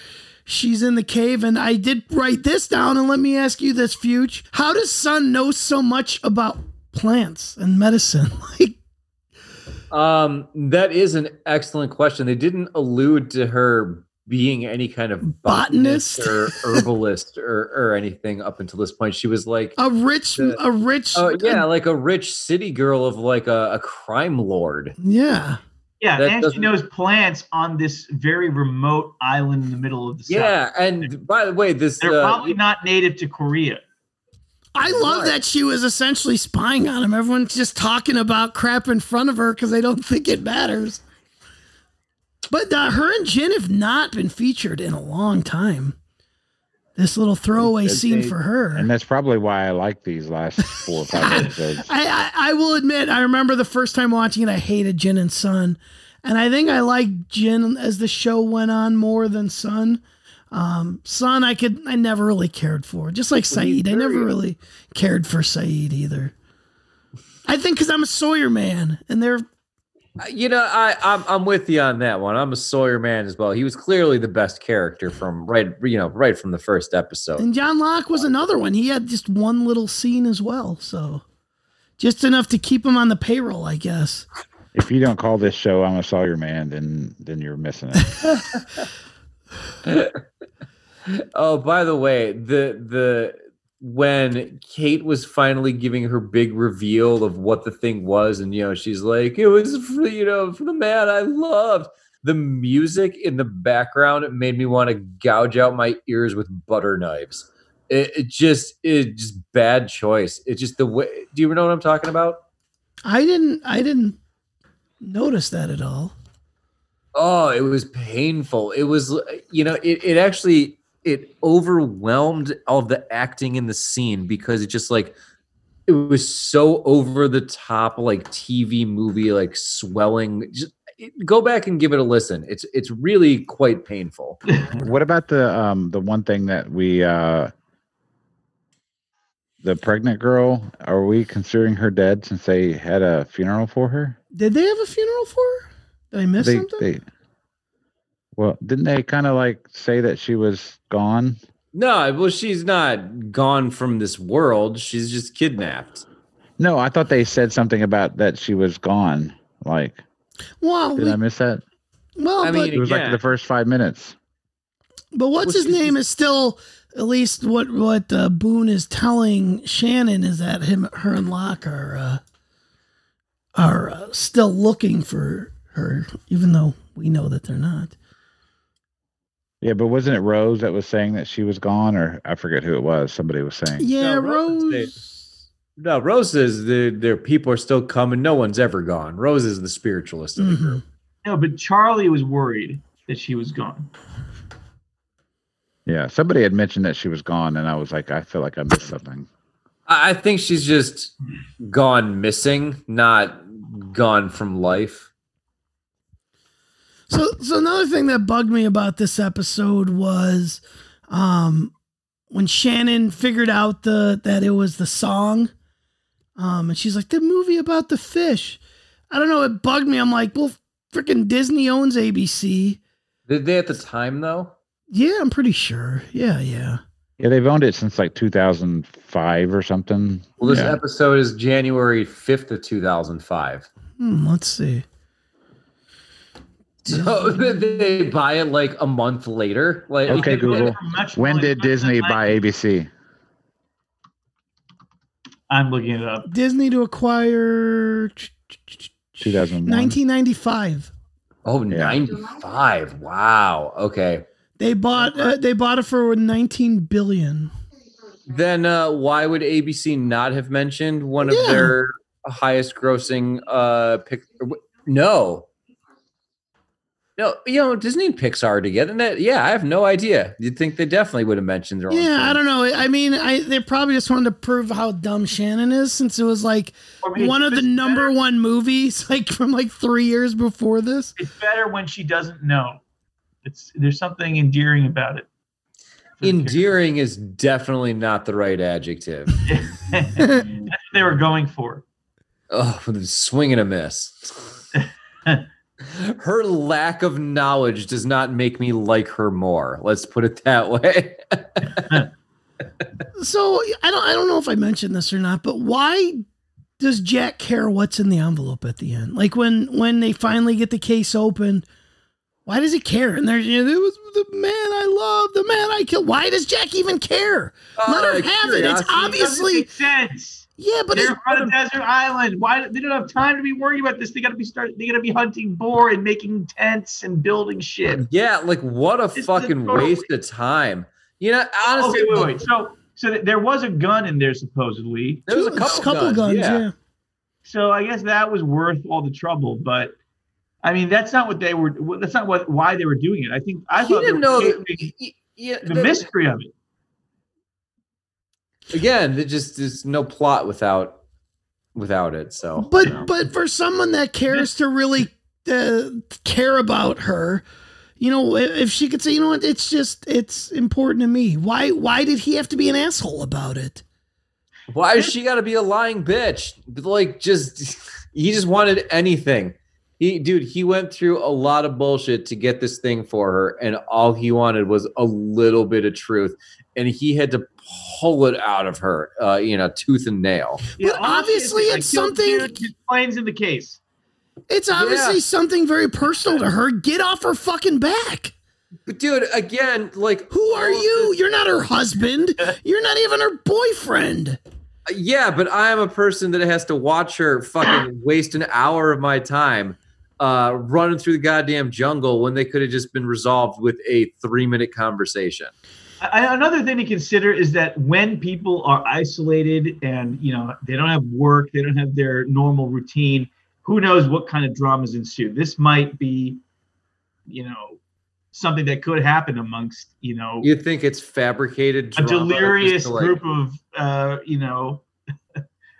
she's in the cave, and I did write this down. And let me ask you this, Fuge: How does Sun know so much about plants and medicine? <laughs> Like, Um, that is an excellent question. They didn't allude to her being any kind of botanist, Botanist? or herbalist or, or anything up until this point. She was like, a rich, a rich, oh yeah, like a rich city girl of like a, a crime lord. yeah. Yeah, That and she knows plants on this very remote island in the middle of the south. Yeah, and by the way, this They're uh, probably not native to Korea. I love that she was essentially spying on him. Everyone's just talking about crap in front of her because they don't think it matters. But uh, her and Jin have not been featured in a long time. This little throwaway It's- scene they- for her. And that's probably why I like these last four or five <laughs> episodes. I, I I will admit, I remember the first time watching it, I hated Jin and Sun, and I think I liked Jin as the show went on more than Sun. Um, Sun, I could, I never really cared for, just like Sayid. I never really cared for Sayid either. I think because I'm a Sawyer man, and they're Uh, you know, I I'm, I'm with you on that one. I'm a Sawyer man as well. He was clearly the best character from right, you know, right from the first episode. and John Locke was another one. He had just one little scene as well, so just enough to keep him on the payroll, I guess. If you don't call this show "I'm a Sawyer Man," then then you're missing it. <laughs> Oh, by the way, the the when Kate was finally giving her big reveal of what the thing was, and you know, she's like, "It was for you know for the man I loved." The music in the background it made me want to gouge out my ears with butter knives. It, it just it just bad choice. It just the way. Do you know what I'm talking about? I didn't, I didn't notice that at all. Oh, it was painful. It was, you know, it, it actually it overwhelmed all of the acting in the scene because it just like it was so over the top, like TV movie, like swelling. Just it, go back and give it a listen. It's it's really quite painful. <laughs> what about the um the one thing that we uh the pregnant girl? Are we considering her dead since they had a funeral for her? Did they have a funeral for her? Did I miss they, something? they well, didn't they kind of like say that she was gone? No, well, she's not gone from this world. She's just kidnapped. No, I thought they said something about that she was gone. Like, Well, did we- I miss that? well, I but, mean, It was like the first five minutes. but what's well, his name is still at least what what uh, Boone is telling Shannon is that him, her, and Locke are uh, are uh, still looking for her, even though we know that they're not. Yeah, but wasn't it Rose that was saying that she was gone, or I forget who it was. Somebody was saying. Yeah, No, Rose Rose. is No, Rose says the their people are still coming. No one's ever gone. Rose is the spiritualist of the Mhm. group. No, but Charlie was worried that she was gone. Yeah, somebody had mentioned that she was gone, and I was like, I feel like I missed something. I I think she's just gone missing, not gone from life. So, so another thing that bugged me about this episode was, um, when Shannon figured out the that it was the song, um, and she's like the movie about the fish. I don't know. It bugged me. I'm like, well, freaking Disney owns ABC. Did they at the time though? Yeah, I'm pretty sure. Yeah, yeah. Yeah, they've owned it since like 2005 or something. Well, this yeah. episode is January fifth of two thousand five. Hmm, let's see. So <laughs> they buy it like a month later. Like Okay, They bought <laughs> it Google. When did Disney buy ABC? I'm looking it up. Disney to acquire 2001. 1995. Oh, Yeah. 95. Wow. Okay. They bought uh, they bought it for 19 billion. Then uh, why would ABC not have mentioned one of Yeah. their highest grossing uh pick no. No, you know, Disney and Pixar are together. That, yeah, I have no idea. You'd think they definitely would have mentioned their own Yeah, I don't know. I mean, I they probably just wanted to prove how dumb Shannon is since it was like Or maybe one of the number better- one movies <laughs> like from like 3 years before this. It's better when she doesn't know. It's there's something endearing about it. Endearing is definitely not the right adjective. <laughs> That's what they were going for. Oh, swing and a miss. <laughs> <laughs> her lack of knowledge does not make me like her more. Let's put it that way. <laughs> So, I don't I don't know if I mentioned this or not, but why does Jack care what's in the envelope at the end? Like when when they finally get the case open, why does he care? And there's you know, it was the man I love, the man I killed. Why does Jack even care? Let her Uh, have it. It's obviously make sense. Yeah, but They're on a desert island. Why they don't have time to be worried about this? They got to be start. They got to be hunting boar and making tents and building shit. yeah, like what a It's fucking totally- waste of time. You know, oh, honestly, okay, wait, wait. So, so there was a gun in there supposedly. there was a Two- couple, guns. yeah. yeah. So I guess that was worth all the trouble. But I mean, that's not what they were. That's not what why they were doing it. I think I He thought they didn't know that. keeping y- Yeah, the that- mystery of it. Again, there just there's no plot without without it. So, But you know. but for someone that cares to really uh, care about her, you know, if, she could say, you know what, it's just it's important to me. Why why did he have to be an asshole about it? Why does she got to be a lying bitch? Like, just <laughs> he just wanted anything. He, dude, he went through a lot of bullshit to get this thing for her, and all he wanted was a little bit of truth, and he had to pull it out of her, uh, you know, tooth and nail. But obviously I it's killed something- dude, It explains in the case. It's obviously Yeah. something very personal to her. Get off her fucking back. But dude, again, like, Who are you? this- You're not her husband. <laughs> You're not even her boyfriend. Yeah, but I am a person that has to watch her fucking <clears throat> waste an hour of my time uh, running through the goddamn jungle when they could have just been resolved with a three minute conversation. I, another thing to consider is that when people are isolated and you know they don't have work, they don't have their normal routine. Who knows what kind of dramas ensue? This might be, you know, something that could happen amongst you know You think it's fabricated a delirious like- group of uh, you know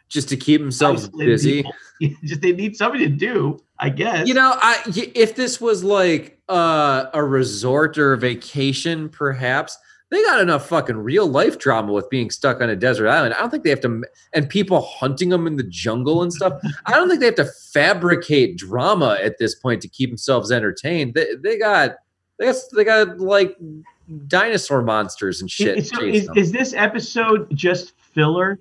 just to keep themselves busy. people. <laughs> Just they need something to do, I guess. You know, I if this was like uh, a resort or a vacation, perhaps they got enough fucking real life drama with being stuck on a desert island. I don't think they have to, and people hunting them in the jungle and stuff. <laughs> I don't think they have to fabricate drama at this point to keep themselves entertained. They, they got, they got, they got like dinosaur monsters and shit. Is, is this episode just filler?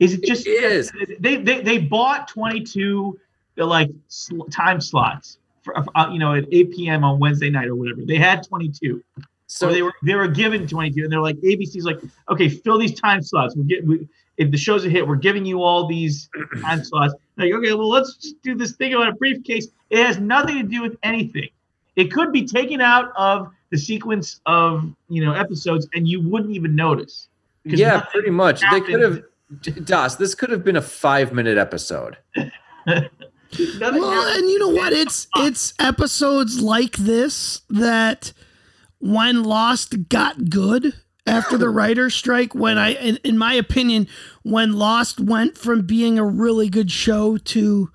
Is it just It is. They they, they bought 22 uh, like sl- time slots for uh, you know at 8 p.m. on Wednesday night or whatever. They had 22. So So they were they were given 22, and they're like ABC's like, okay, fill these time slots. We're getting we, if the show's a hit, we're giving you all these <clears throat> time slots. Like, okay, well, let's just do this thing about a briefcase. It has nothing to do with anything. It could be taken out of the sequence of you know episodes, and you wouldn't even notice. yeah, pretty much. They could have. Happened. Das, this could have been a five minute episode. <laughs> Well, and you know what? It's it's episodes like this that when Lost got good after the writer's strike, when I, in, in my opinion, when Lost went from being a really good show to,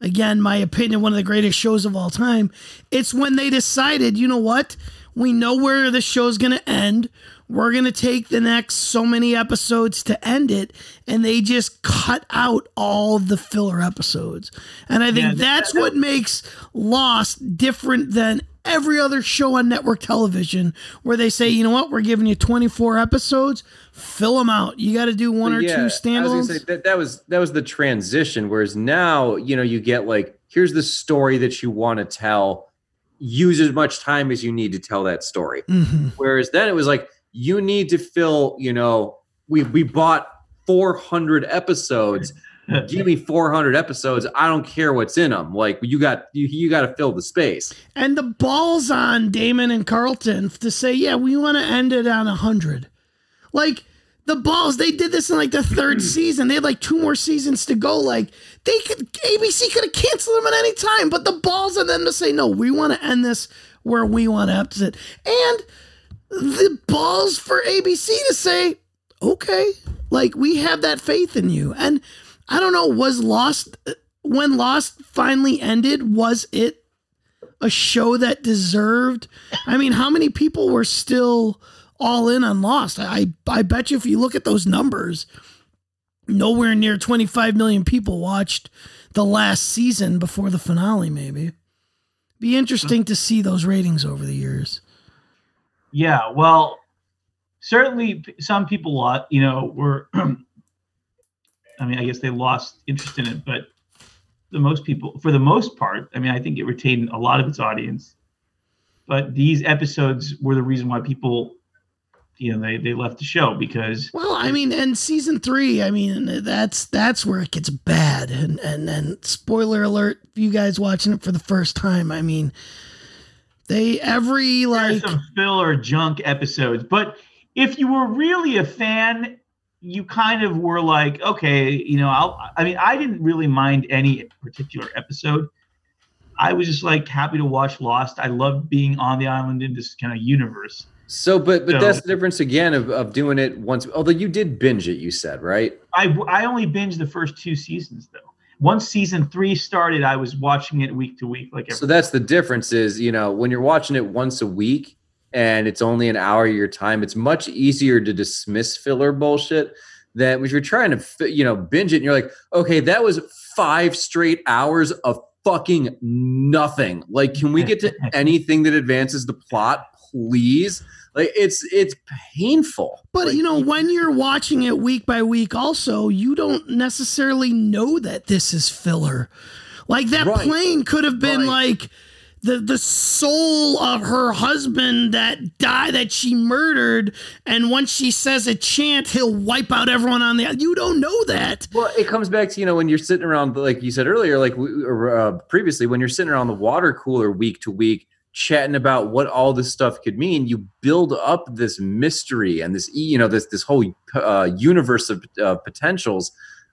again, my opinion, one of the greatest shows of all time, it's when they decided, you know what? We know where the show's going to end. We're going to take the next so many episodes to end it. And they just cut out all the filler episodes. And I think Yeah, that- that's what makes Lost different than every other show on network television where they say, you know what, we're giving you 24 episodes, fill them out. You got to do one or Yeah, two I was gonna say that, that was that was the transition. Whereas now, you know, you get like, here's the story that you want to tell. Use as much time as you need to tell that story. Mhm. Whereas then it was like, you need to fill, you know, we we bought 400 episodes. <laughs> Give me 400 episodes. I don't care what's in them. Like you got you, you got to fill the space. And the balls on Damon and Carlton to say, yeah, we want to end it on 100. Like, the balls, they did this in like the third <clears throat> season. They had like two more seasons to go. Like, they could, ABC could have canceled them at any time, but the balls on them to say, no, we want to end this where we want to exit. And the balls for ABC to say, okay, like, we have that faith in you. And I don't know, was Lost, when Lost finally ended, was it a show that deserved. I mean, how many people were still all in on Lost? I I bet you if you look at those numbers, nowhere near 25 million people watched the last season before the finale. Maybe be interesting to see those ratings over the years. Yeah, well, certainly some people lot, you know, were <clears throat> I mean, I guess they lost interest in it, but the most people for the most part, I mean, I think it retained a lot of its audience. But these episodes were the reason why people you know, they they left the show because Well, I mean, and season three, I mean, that's that's where it gets bad. And and and spoiler alert, you guys watching it for the first time, I mean, they every like some filler junk episodes. But if you were really a fan, you kind of were like, okay, you know, I'll, I mean, I didn't really mind any particular episode. I was just like happy to watch Lost. I loved being on the island in this kind of universe. So, but but So- that's the difference again of, of doing it once. Although you did binge it, you said right. I I only binged the first two seasons though. Once season three started, I was watching it week to week, like So that's the difference. Is you know when you're watching it once a week and it's only an hour of your time, it's much easier to dismiss filler bullshit than if you're trying to you know binge it and you're like, okay, that was five straight hours of fucking nothing. Like, can we get to <laughs> anything that advances the plot, please? Like, it's it's painful. But you know, when you're watching it week by week, also, you don't necessarily know that this is filler. Like that Right. plane could have been like the the soul of her husband that died that she murdered, and once she says a chant, he'll wipe out everyone on the. You don't know that. Well, it comes back to you know when you're sitting around, like you said earlier, like or, uh, previously, when you're sitting around the water cooler week to week, chatting about what all this stuff could mean. You build up this mystery and this you know this this whole uh, universe of uh, potentials.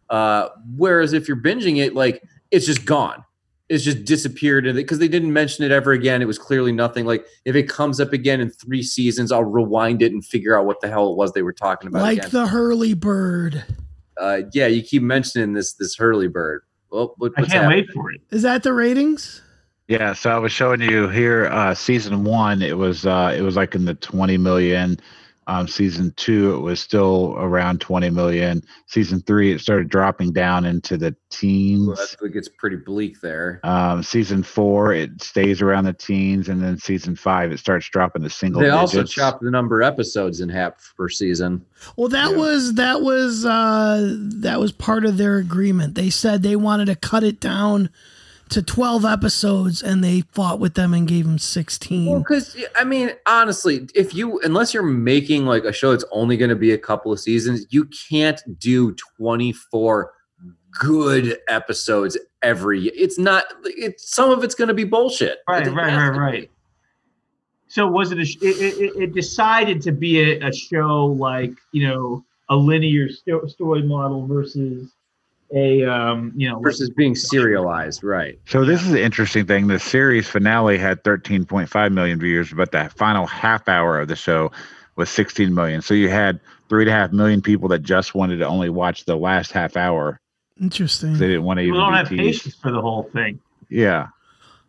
Uh, whereas if you're binging it, like it's just gone. It's just disappeared And because they didn't mention it ever again. It was clearly nothing. Like if it comes up again in three seasons, I'll rewind it and figure out what the hell it was they were talking about. Like again. the Hurley bird. uh, yeah, you keep mentioning this this Hurley bird. Well, what, I what's can't happening? wait for it. Is that the ratings? Yeah, so I was showing you here uh season 1 it was uh it was like in the 20 million Um, season two, it was still around 20 million. Season three, it started dropping down into the teens. Well, that's what gets pretty bleak there. Um, season four, it stays around the teens, and then season five, it starts dropping the single They digits. also chopped the number of episodes in half per season. Well, that Yeah. was that was uh that was part of their agreement. They said they wanted to cut it down to 12 episodes and they fought with them and gave them 16. Well, because I mean, honestly, if you unless you're making like a show that's only going to be a couple of seasons, you can't do 24 good episodes every. It's not. It's some of it's going to be bullshit. Right, right, right, right. So was it a? It, it, it decided to be a, a show like you know a linear sto- story model versus a um you know Versus being serialized, right? So this is an interesting thing. The series finale had 13.5 million viewers, but the final half hour of the show was 16 million. So you had three and a half million people that just wanted to only watch the last half hour. Interesting. They didn't want to people even don't have teased. patience for the whole thing, Yeah.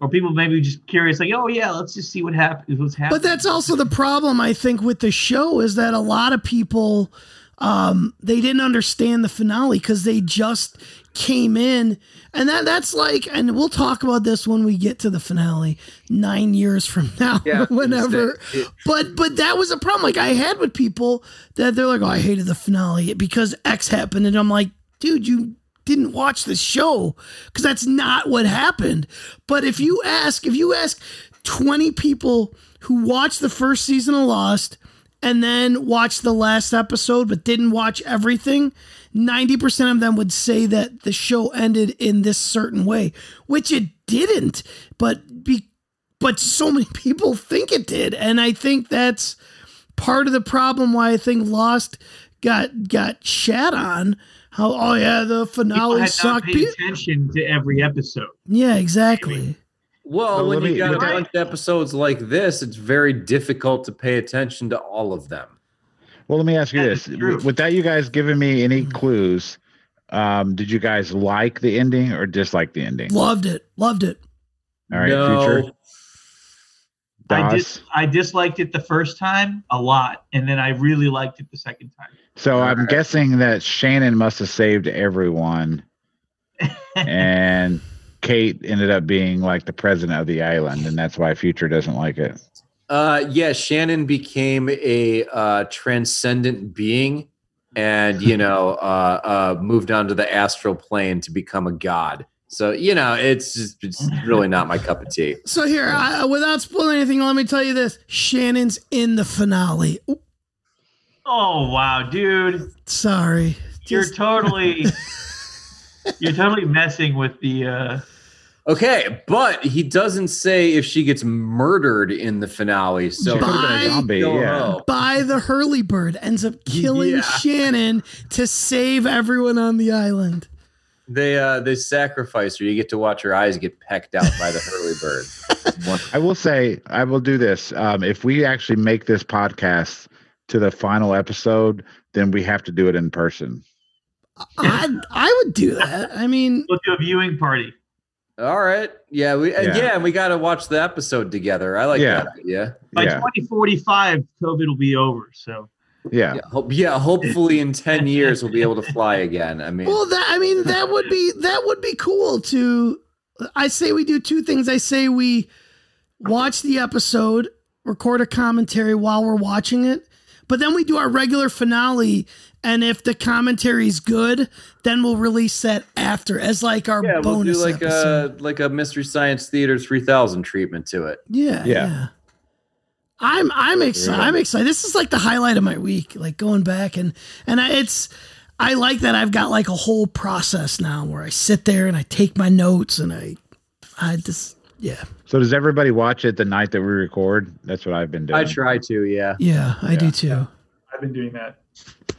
or people maybe just curious like oh yeah let's just see what happens what's happening. But that's also the problem I think with the show is that a lot of people um they didn't understand the finale cuz they just came in. And that that's like and we'll talk about this when we get to the finale 9 years from <laughs> now Yeah, <laughs> whenever. but but that was a problem. Like I had with people that they're like oh I hated the finale because X happened. And I'm like dude you didn't watch the show because that's not what happened. But if you ask, if you ask 20 people who watched the first season of Lost and then watched the last episode but didn't watch everything, 90% of them would say that the show ended in this certain way, which it didn't. But be but so <laughs> many people think it did. And I think that's part of the problem why I think Lost got got shat on. How oh yeah, the people finale had not sucked. paid Pe- attention to every episode. Yeah, exactly. Well, So when you me- got a bunch of episodes like this, it's very difficult to pay attention to all of them. Well, let me ask you That this: is true. without you guys giving me any clues, um, did you guys like the ending or dislike the ending? Loved it. Loved it. All right, no, future. I DOS. dis- I disliked it the first time a lot, and then I really liked it the second time. So I'm Alright. guessing that Shannon must have saved everyone, <laughs> and Kate ended up being like the president of the island, and that's why Future doesn't like it. Uh, yeah, Shannon became a uh, transcendent being, and you know, <laughs> uh, uh, moved on to the astral plane to become a god. So you know, it's just it's really not my cup of tea. <laughs> So here, I, without spoiling anything, let me tell you this: Shannon's in the finale. Oop, Oh wow, dude, sorry, you're Just- totally <laughs> you're totally messing with the. uh Okay, but he doesn't say if she gets murdered in the finale. So She could have been a zombie. Yeah. by the hurley bird ends up killing Yeah. Shannon to save everyone on the island. They uh they sacrifice her. You get to watch her eyes get pecked out by the hurley <laughs> bird. I will say, I will do this. Um, if we actually make this podcast to the final episode, then we have to do it in person. I I would do that. I mean, <laughs> We'll do a viewing party. All right. Yeah, we and Yeah. yeah, and we got to watch the episode together. I like Yeah. that idea. By yeah, 2045, COVID will be over. So yeah. Yeah, hope, yeah, hopefully in 10 <laughs> years we'll be able to fly again. I mean, well, that I mean that would be that would be cool to. I say we do two things. I say we watch the episode, record a commentary while we're watching it, but then we do our regular finale. And if the commentary's good, then we'll release that after as like our yeah, we'll do like episode. a like a Mystery Science Theater 3000 treatment to it. Yeah, Yeah. yeah. I'm I'm excited. I'm excited. This is like the highlight of my week. Like going back and and I, it's I like that I've got like a whole process now where I sit there and I take my notes and I I just yeah So does everybody watch it the night that we record? That's what I've been doing. I try to, yeah. yeah I do too. I've been doing that,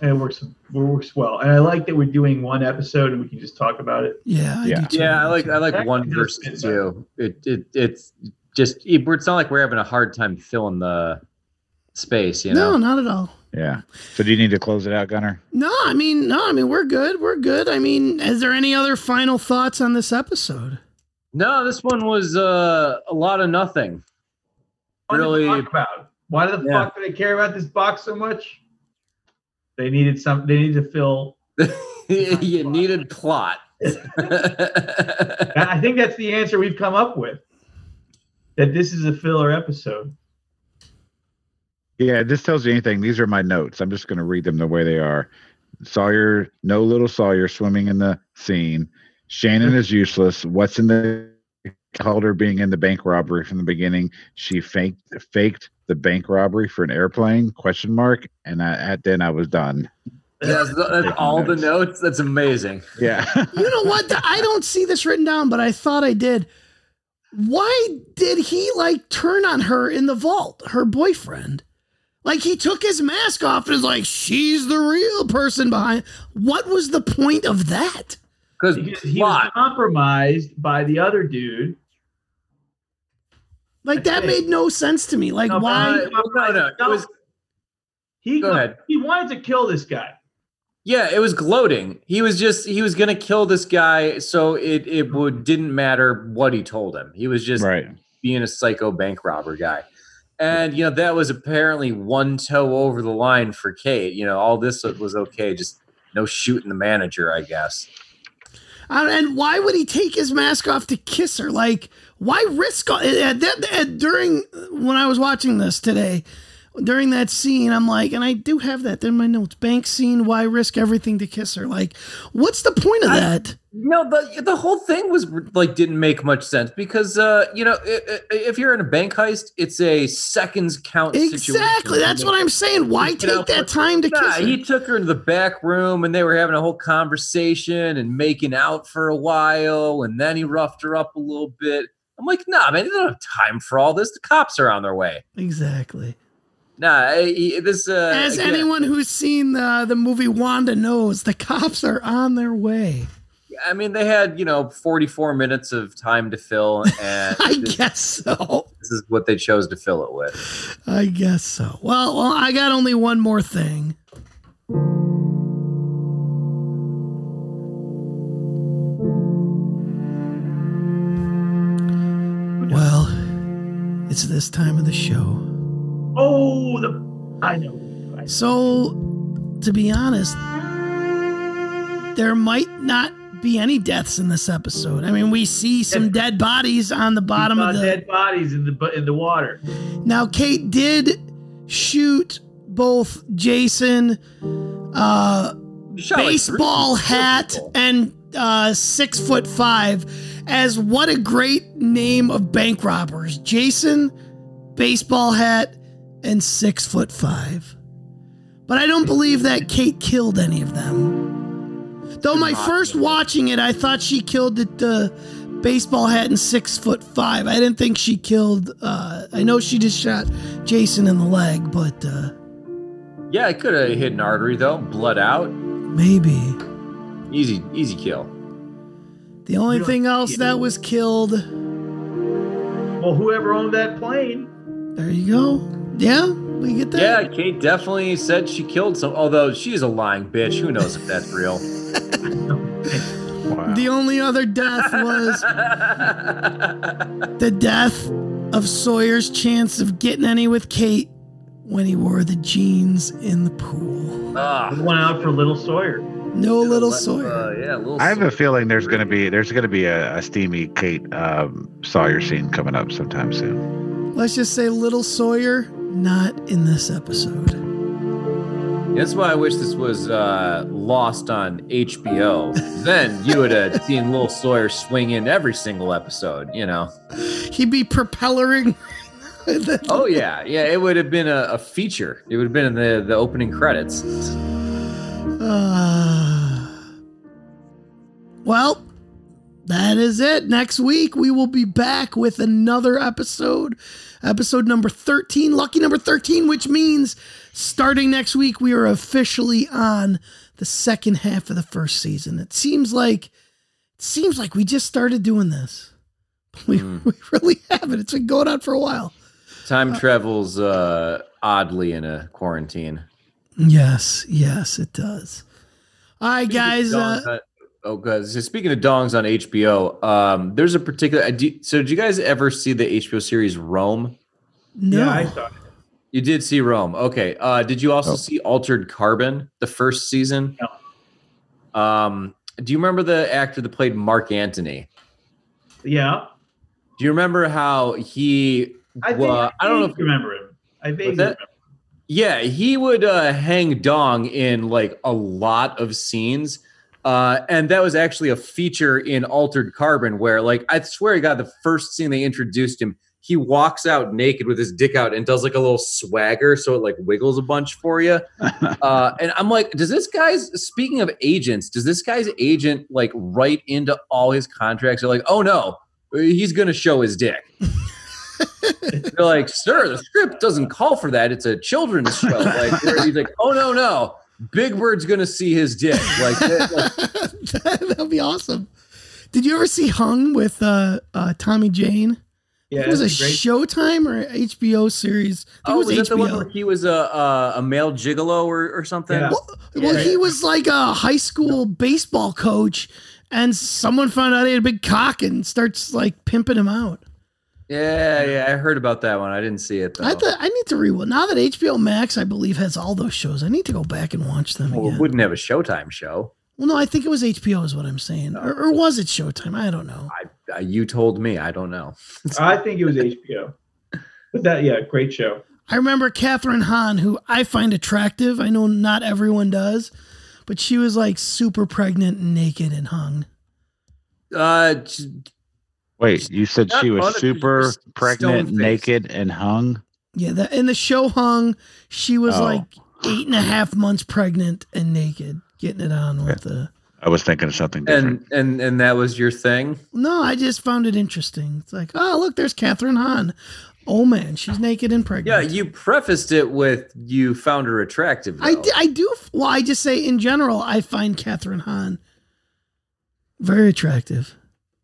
and it works. It works well. And I like that we're doing one episode and we can just talk about it. Yeah, I Yeah. do. Yeah, I like I like Actually one does versus fit two. It it it's just it, it's not like we're having a hard time filling the space, you know. No, not at all. Yeah. So do you need to close it out, Gunner? No, I mean no, I mean we're good. We're good. I mean, is there any other final thoughts on this episode? No, this one was uh, a lot of nothing. Fun Really- talk about. Why the Yeah. fuck do they care about this box so much? They needed some. They needed to fill. <laughs> you needed plot. <laughs> <laughs> I think that's the answer we've come up with. That this is a filler episode. Yeah, this tells you anything. These are my notes. I'm just going to read them the way they are. Sawyer, no little Sawyer swimming in the scene. Shannon is useless. What's in the called her being in the bank robbery from the beginning? She faked faked the bank robbery for an airplane? Question mark. And I, at then I was done. Yes, that's all the notes. That's amazing. Yeah. You know what? I don't see this written down, but I thought I did. Why did he like turn on her in the vault, her boyfriend? Like he took his mask off and is like, she's the real person behind. What was the point of that? Because Because he was compromised by the other dude. Like that made no sense to me. Like No, why? he- no, no, it was- He Go ahead. He wanted to kill this guy. Yeah, it was gloating. He was just he was gonna kill this guy, so it it would didn't matter what he told him. He was just right. being a psycho bank robber guy. And you know, that was apparently one toe over the line for Kate. You know, all this was okay, just no shooting the manager, I guess. Uh, And why would he take his mask off to kiss her? Like, why risk at eh, eh, that, at- during when I was watching this today? During that scene, I'm like, and I do have that in my notes. Bank scene. Why risk everything to kiss her? Like, what's the point of that? No, the the whole thing was like didn't make much sense because uh, you know i- i- if you're in a bank heist, it's a seconds count situation. Exactly. That's what I'm saying. Why You take know, that time to Nah, kiss her? he took her to the back room and they were having a whole conversation and making out for a while, and then he roughed her up a little bit. I'm like, nah, man, they don't have time for all this. The cops are on their way. Exactly. Nah, he- this. Uh, As again, anyone who's seen the the movie Wanda knows, the cops are on their way. I mean, they had you know 44 minutes of time to fill, <laughs> and I this, guess so. this is what they chose to fill it with. I guess so. Well, well, I got only one more thing. This time of the show. Oh, the I know. So, to be honest, there might not be any deaths in this episode. I mean, we see some dead bodies on the bottom of the dead bodies in the in the water. Now, Kate did shoot both Jason, uh, shot baseball hat, and uh, six foot five. As what a great name of bank robbers! Jason, baseball hat, and six foot five. But I don't believe that Kate killed any of them. Though my first watching it, I thought she killed the, the baseball hat and six foot five. I didn't think she killed. Uh, I know she just shot Jason in the leg, but uh, Yeah, it could have hit an artery though, blood out. maybe. Easy, easy kill. The only thing else that was killed. Well, whoever owned that plane. There you go. Yeah, we get that. Yeah, Kate definitely said she killed some. Although she's a lying bitch, who knows if that's real? <laughs> The only other death was the death of Sawyer's chance of getting any with Kate when he wore the jeans in the pool. Ah, One out for Little Sawyer. No little Sawyer. uh, yeah, little. I have a feeling there's going to be there's going to be a, a steamy Kate um, Sawyer scene coming up sometime soon. Let's just say little Sawyer, not in this episode. That's why I wish this was uh, lost on HBO. <laughs> then you would have seen Little Sawyer swing in every single episode. You know. He'd be propellering. <laughs> Oh yeah, yeah. It would have been a, a feature. It would have been in the the opening credits. Uh, <sighs> well, that is it. Next week, we will be back with another episode, episode number 13, lucky number 13, which means starting next week, we are officially on the second half of the first season. It seems like, it seems like we just started doing this. <laughs> We, we really haven't. It's been going on for a while. Time travels uh, oddly in a quarantine. Yes, yes, it does. All right, guys. Uh, oh, guys. So speaking of dongs on HBO, um, there's a particular. uh, do- So, did you guys ever see the HBO series Rome? no. Yeah, I saw it. You did see Rome. Okay. Uh, did you also Oh. see Altered Carbon, the first season? No. Um, do you remember the actor that played Mark Antony? Yeah. Do you remember how he? I think wa- I don't know if you remember him. I vaguely remember. Yeah, he would uh, hang dong in like a lot of scenes. Uh, and that was actually a feature in Altered Carbon where, like, I swear to God, the first scene they introduced him, he walks out naked with his dick out and does like a little swagger so it like wiggles a bunch for you. <laughs> uh, and I'm like, does this guy's, speaking of agents, does this guy's agent like write into all his contracts? They're like, oh no, he's going to show his dick. <laughs> They're like, sir, the script doesn't call for that. It's a children's show. Like, he's like, oh no, no, Big Bird's gonna see his dick. Like, that- <laughs> like, That'd be awesome. Did you ever see Hung with uh, uh, Tommy Jane? Yeah, it was a great- Showtime or HBO series. Oh, it was was that the one where he was a a, a male gigolo or, or something? Yeah. Well, he was like a high school baseball coach, and someone found out he had a big cock and starts like pimping him out. Yeah, yeah, I heard about that one. I didn't see it though. I th- I need to rewatch now that HBO Max, I believe, has all those shows. I need to go back and watch them well, again. it wouldn't have a Showtime show. Well, no, I think it was HBO, is what I'm saying, or, or was it Showtime? I don't know. I, uh, you told me. I don't know. <laughs> I think it was HBO. But that, yeah, great show. I remember Kathryn Hahn, who I find attractive. I know not everyone does, but she was like super pregnant and naked and hung. Uh, j- Wait, you said she was super pregnant, naked, and hung? Yeah, that in the show hung, she was Oh. like eight and a half months pregnant and naked, getting it on with the. I was thinking of something different. and and and that was your thing. No, I just found it interesting. It's like, oh look, there's Kathryn Hahn. Oh man, she's naked and pregnant. Yeah, you prefaced it with you found her attractive. I, though. d- I do. Well, I just say in general, I find Kathryn Hahn very attractive.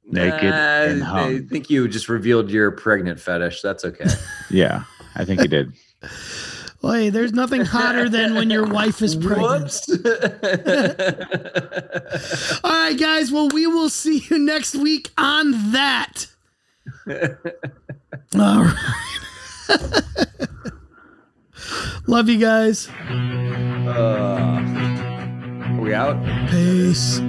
Naked Uh, and I think you just revealed your pregnant fetish. That's okay. <laughs> Yeah, I think you did. <laughs> Well, hey, there's nothing hotter than when your wife is pregnant. <laughs> All right, guys. Well, we will see you next week on that. All right. Love you guys. uh, are we out? Peace.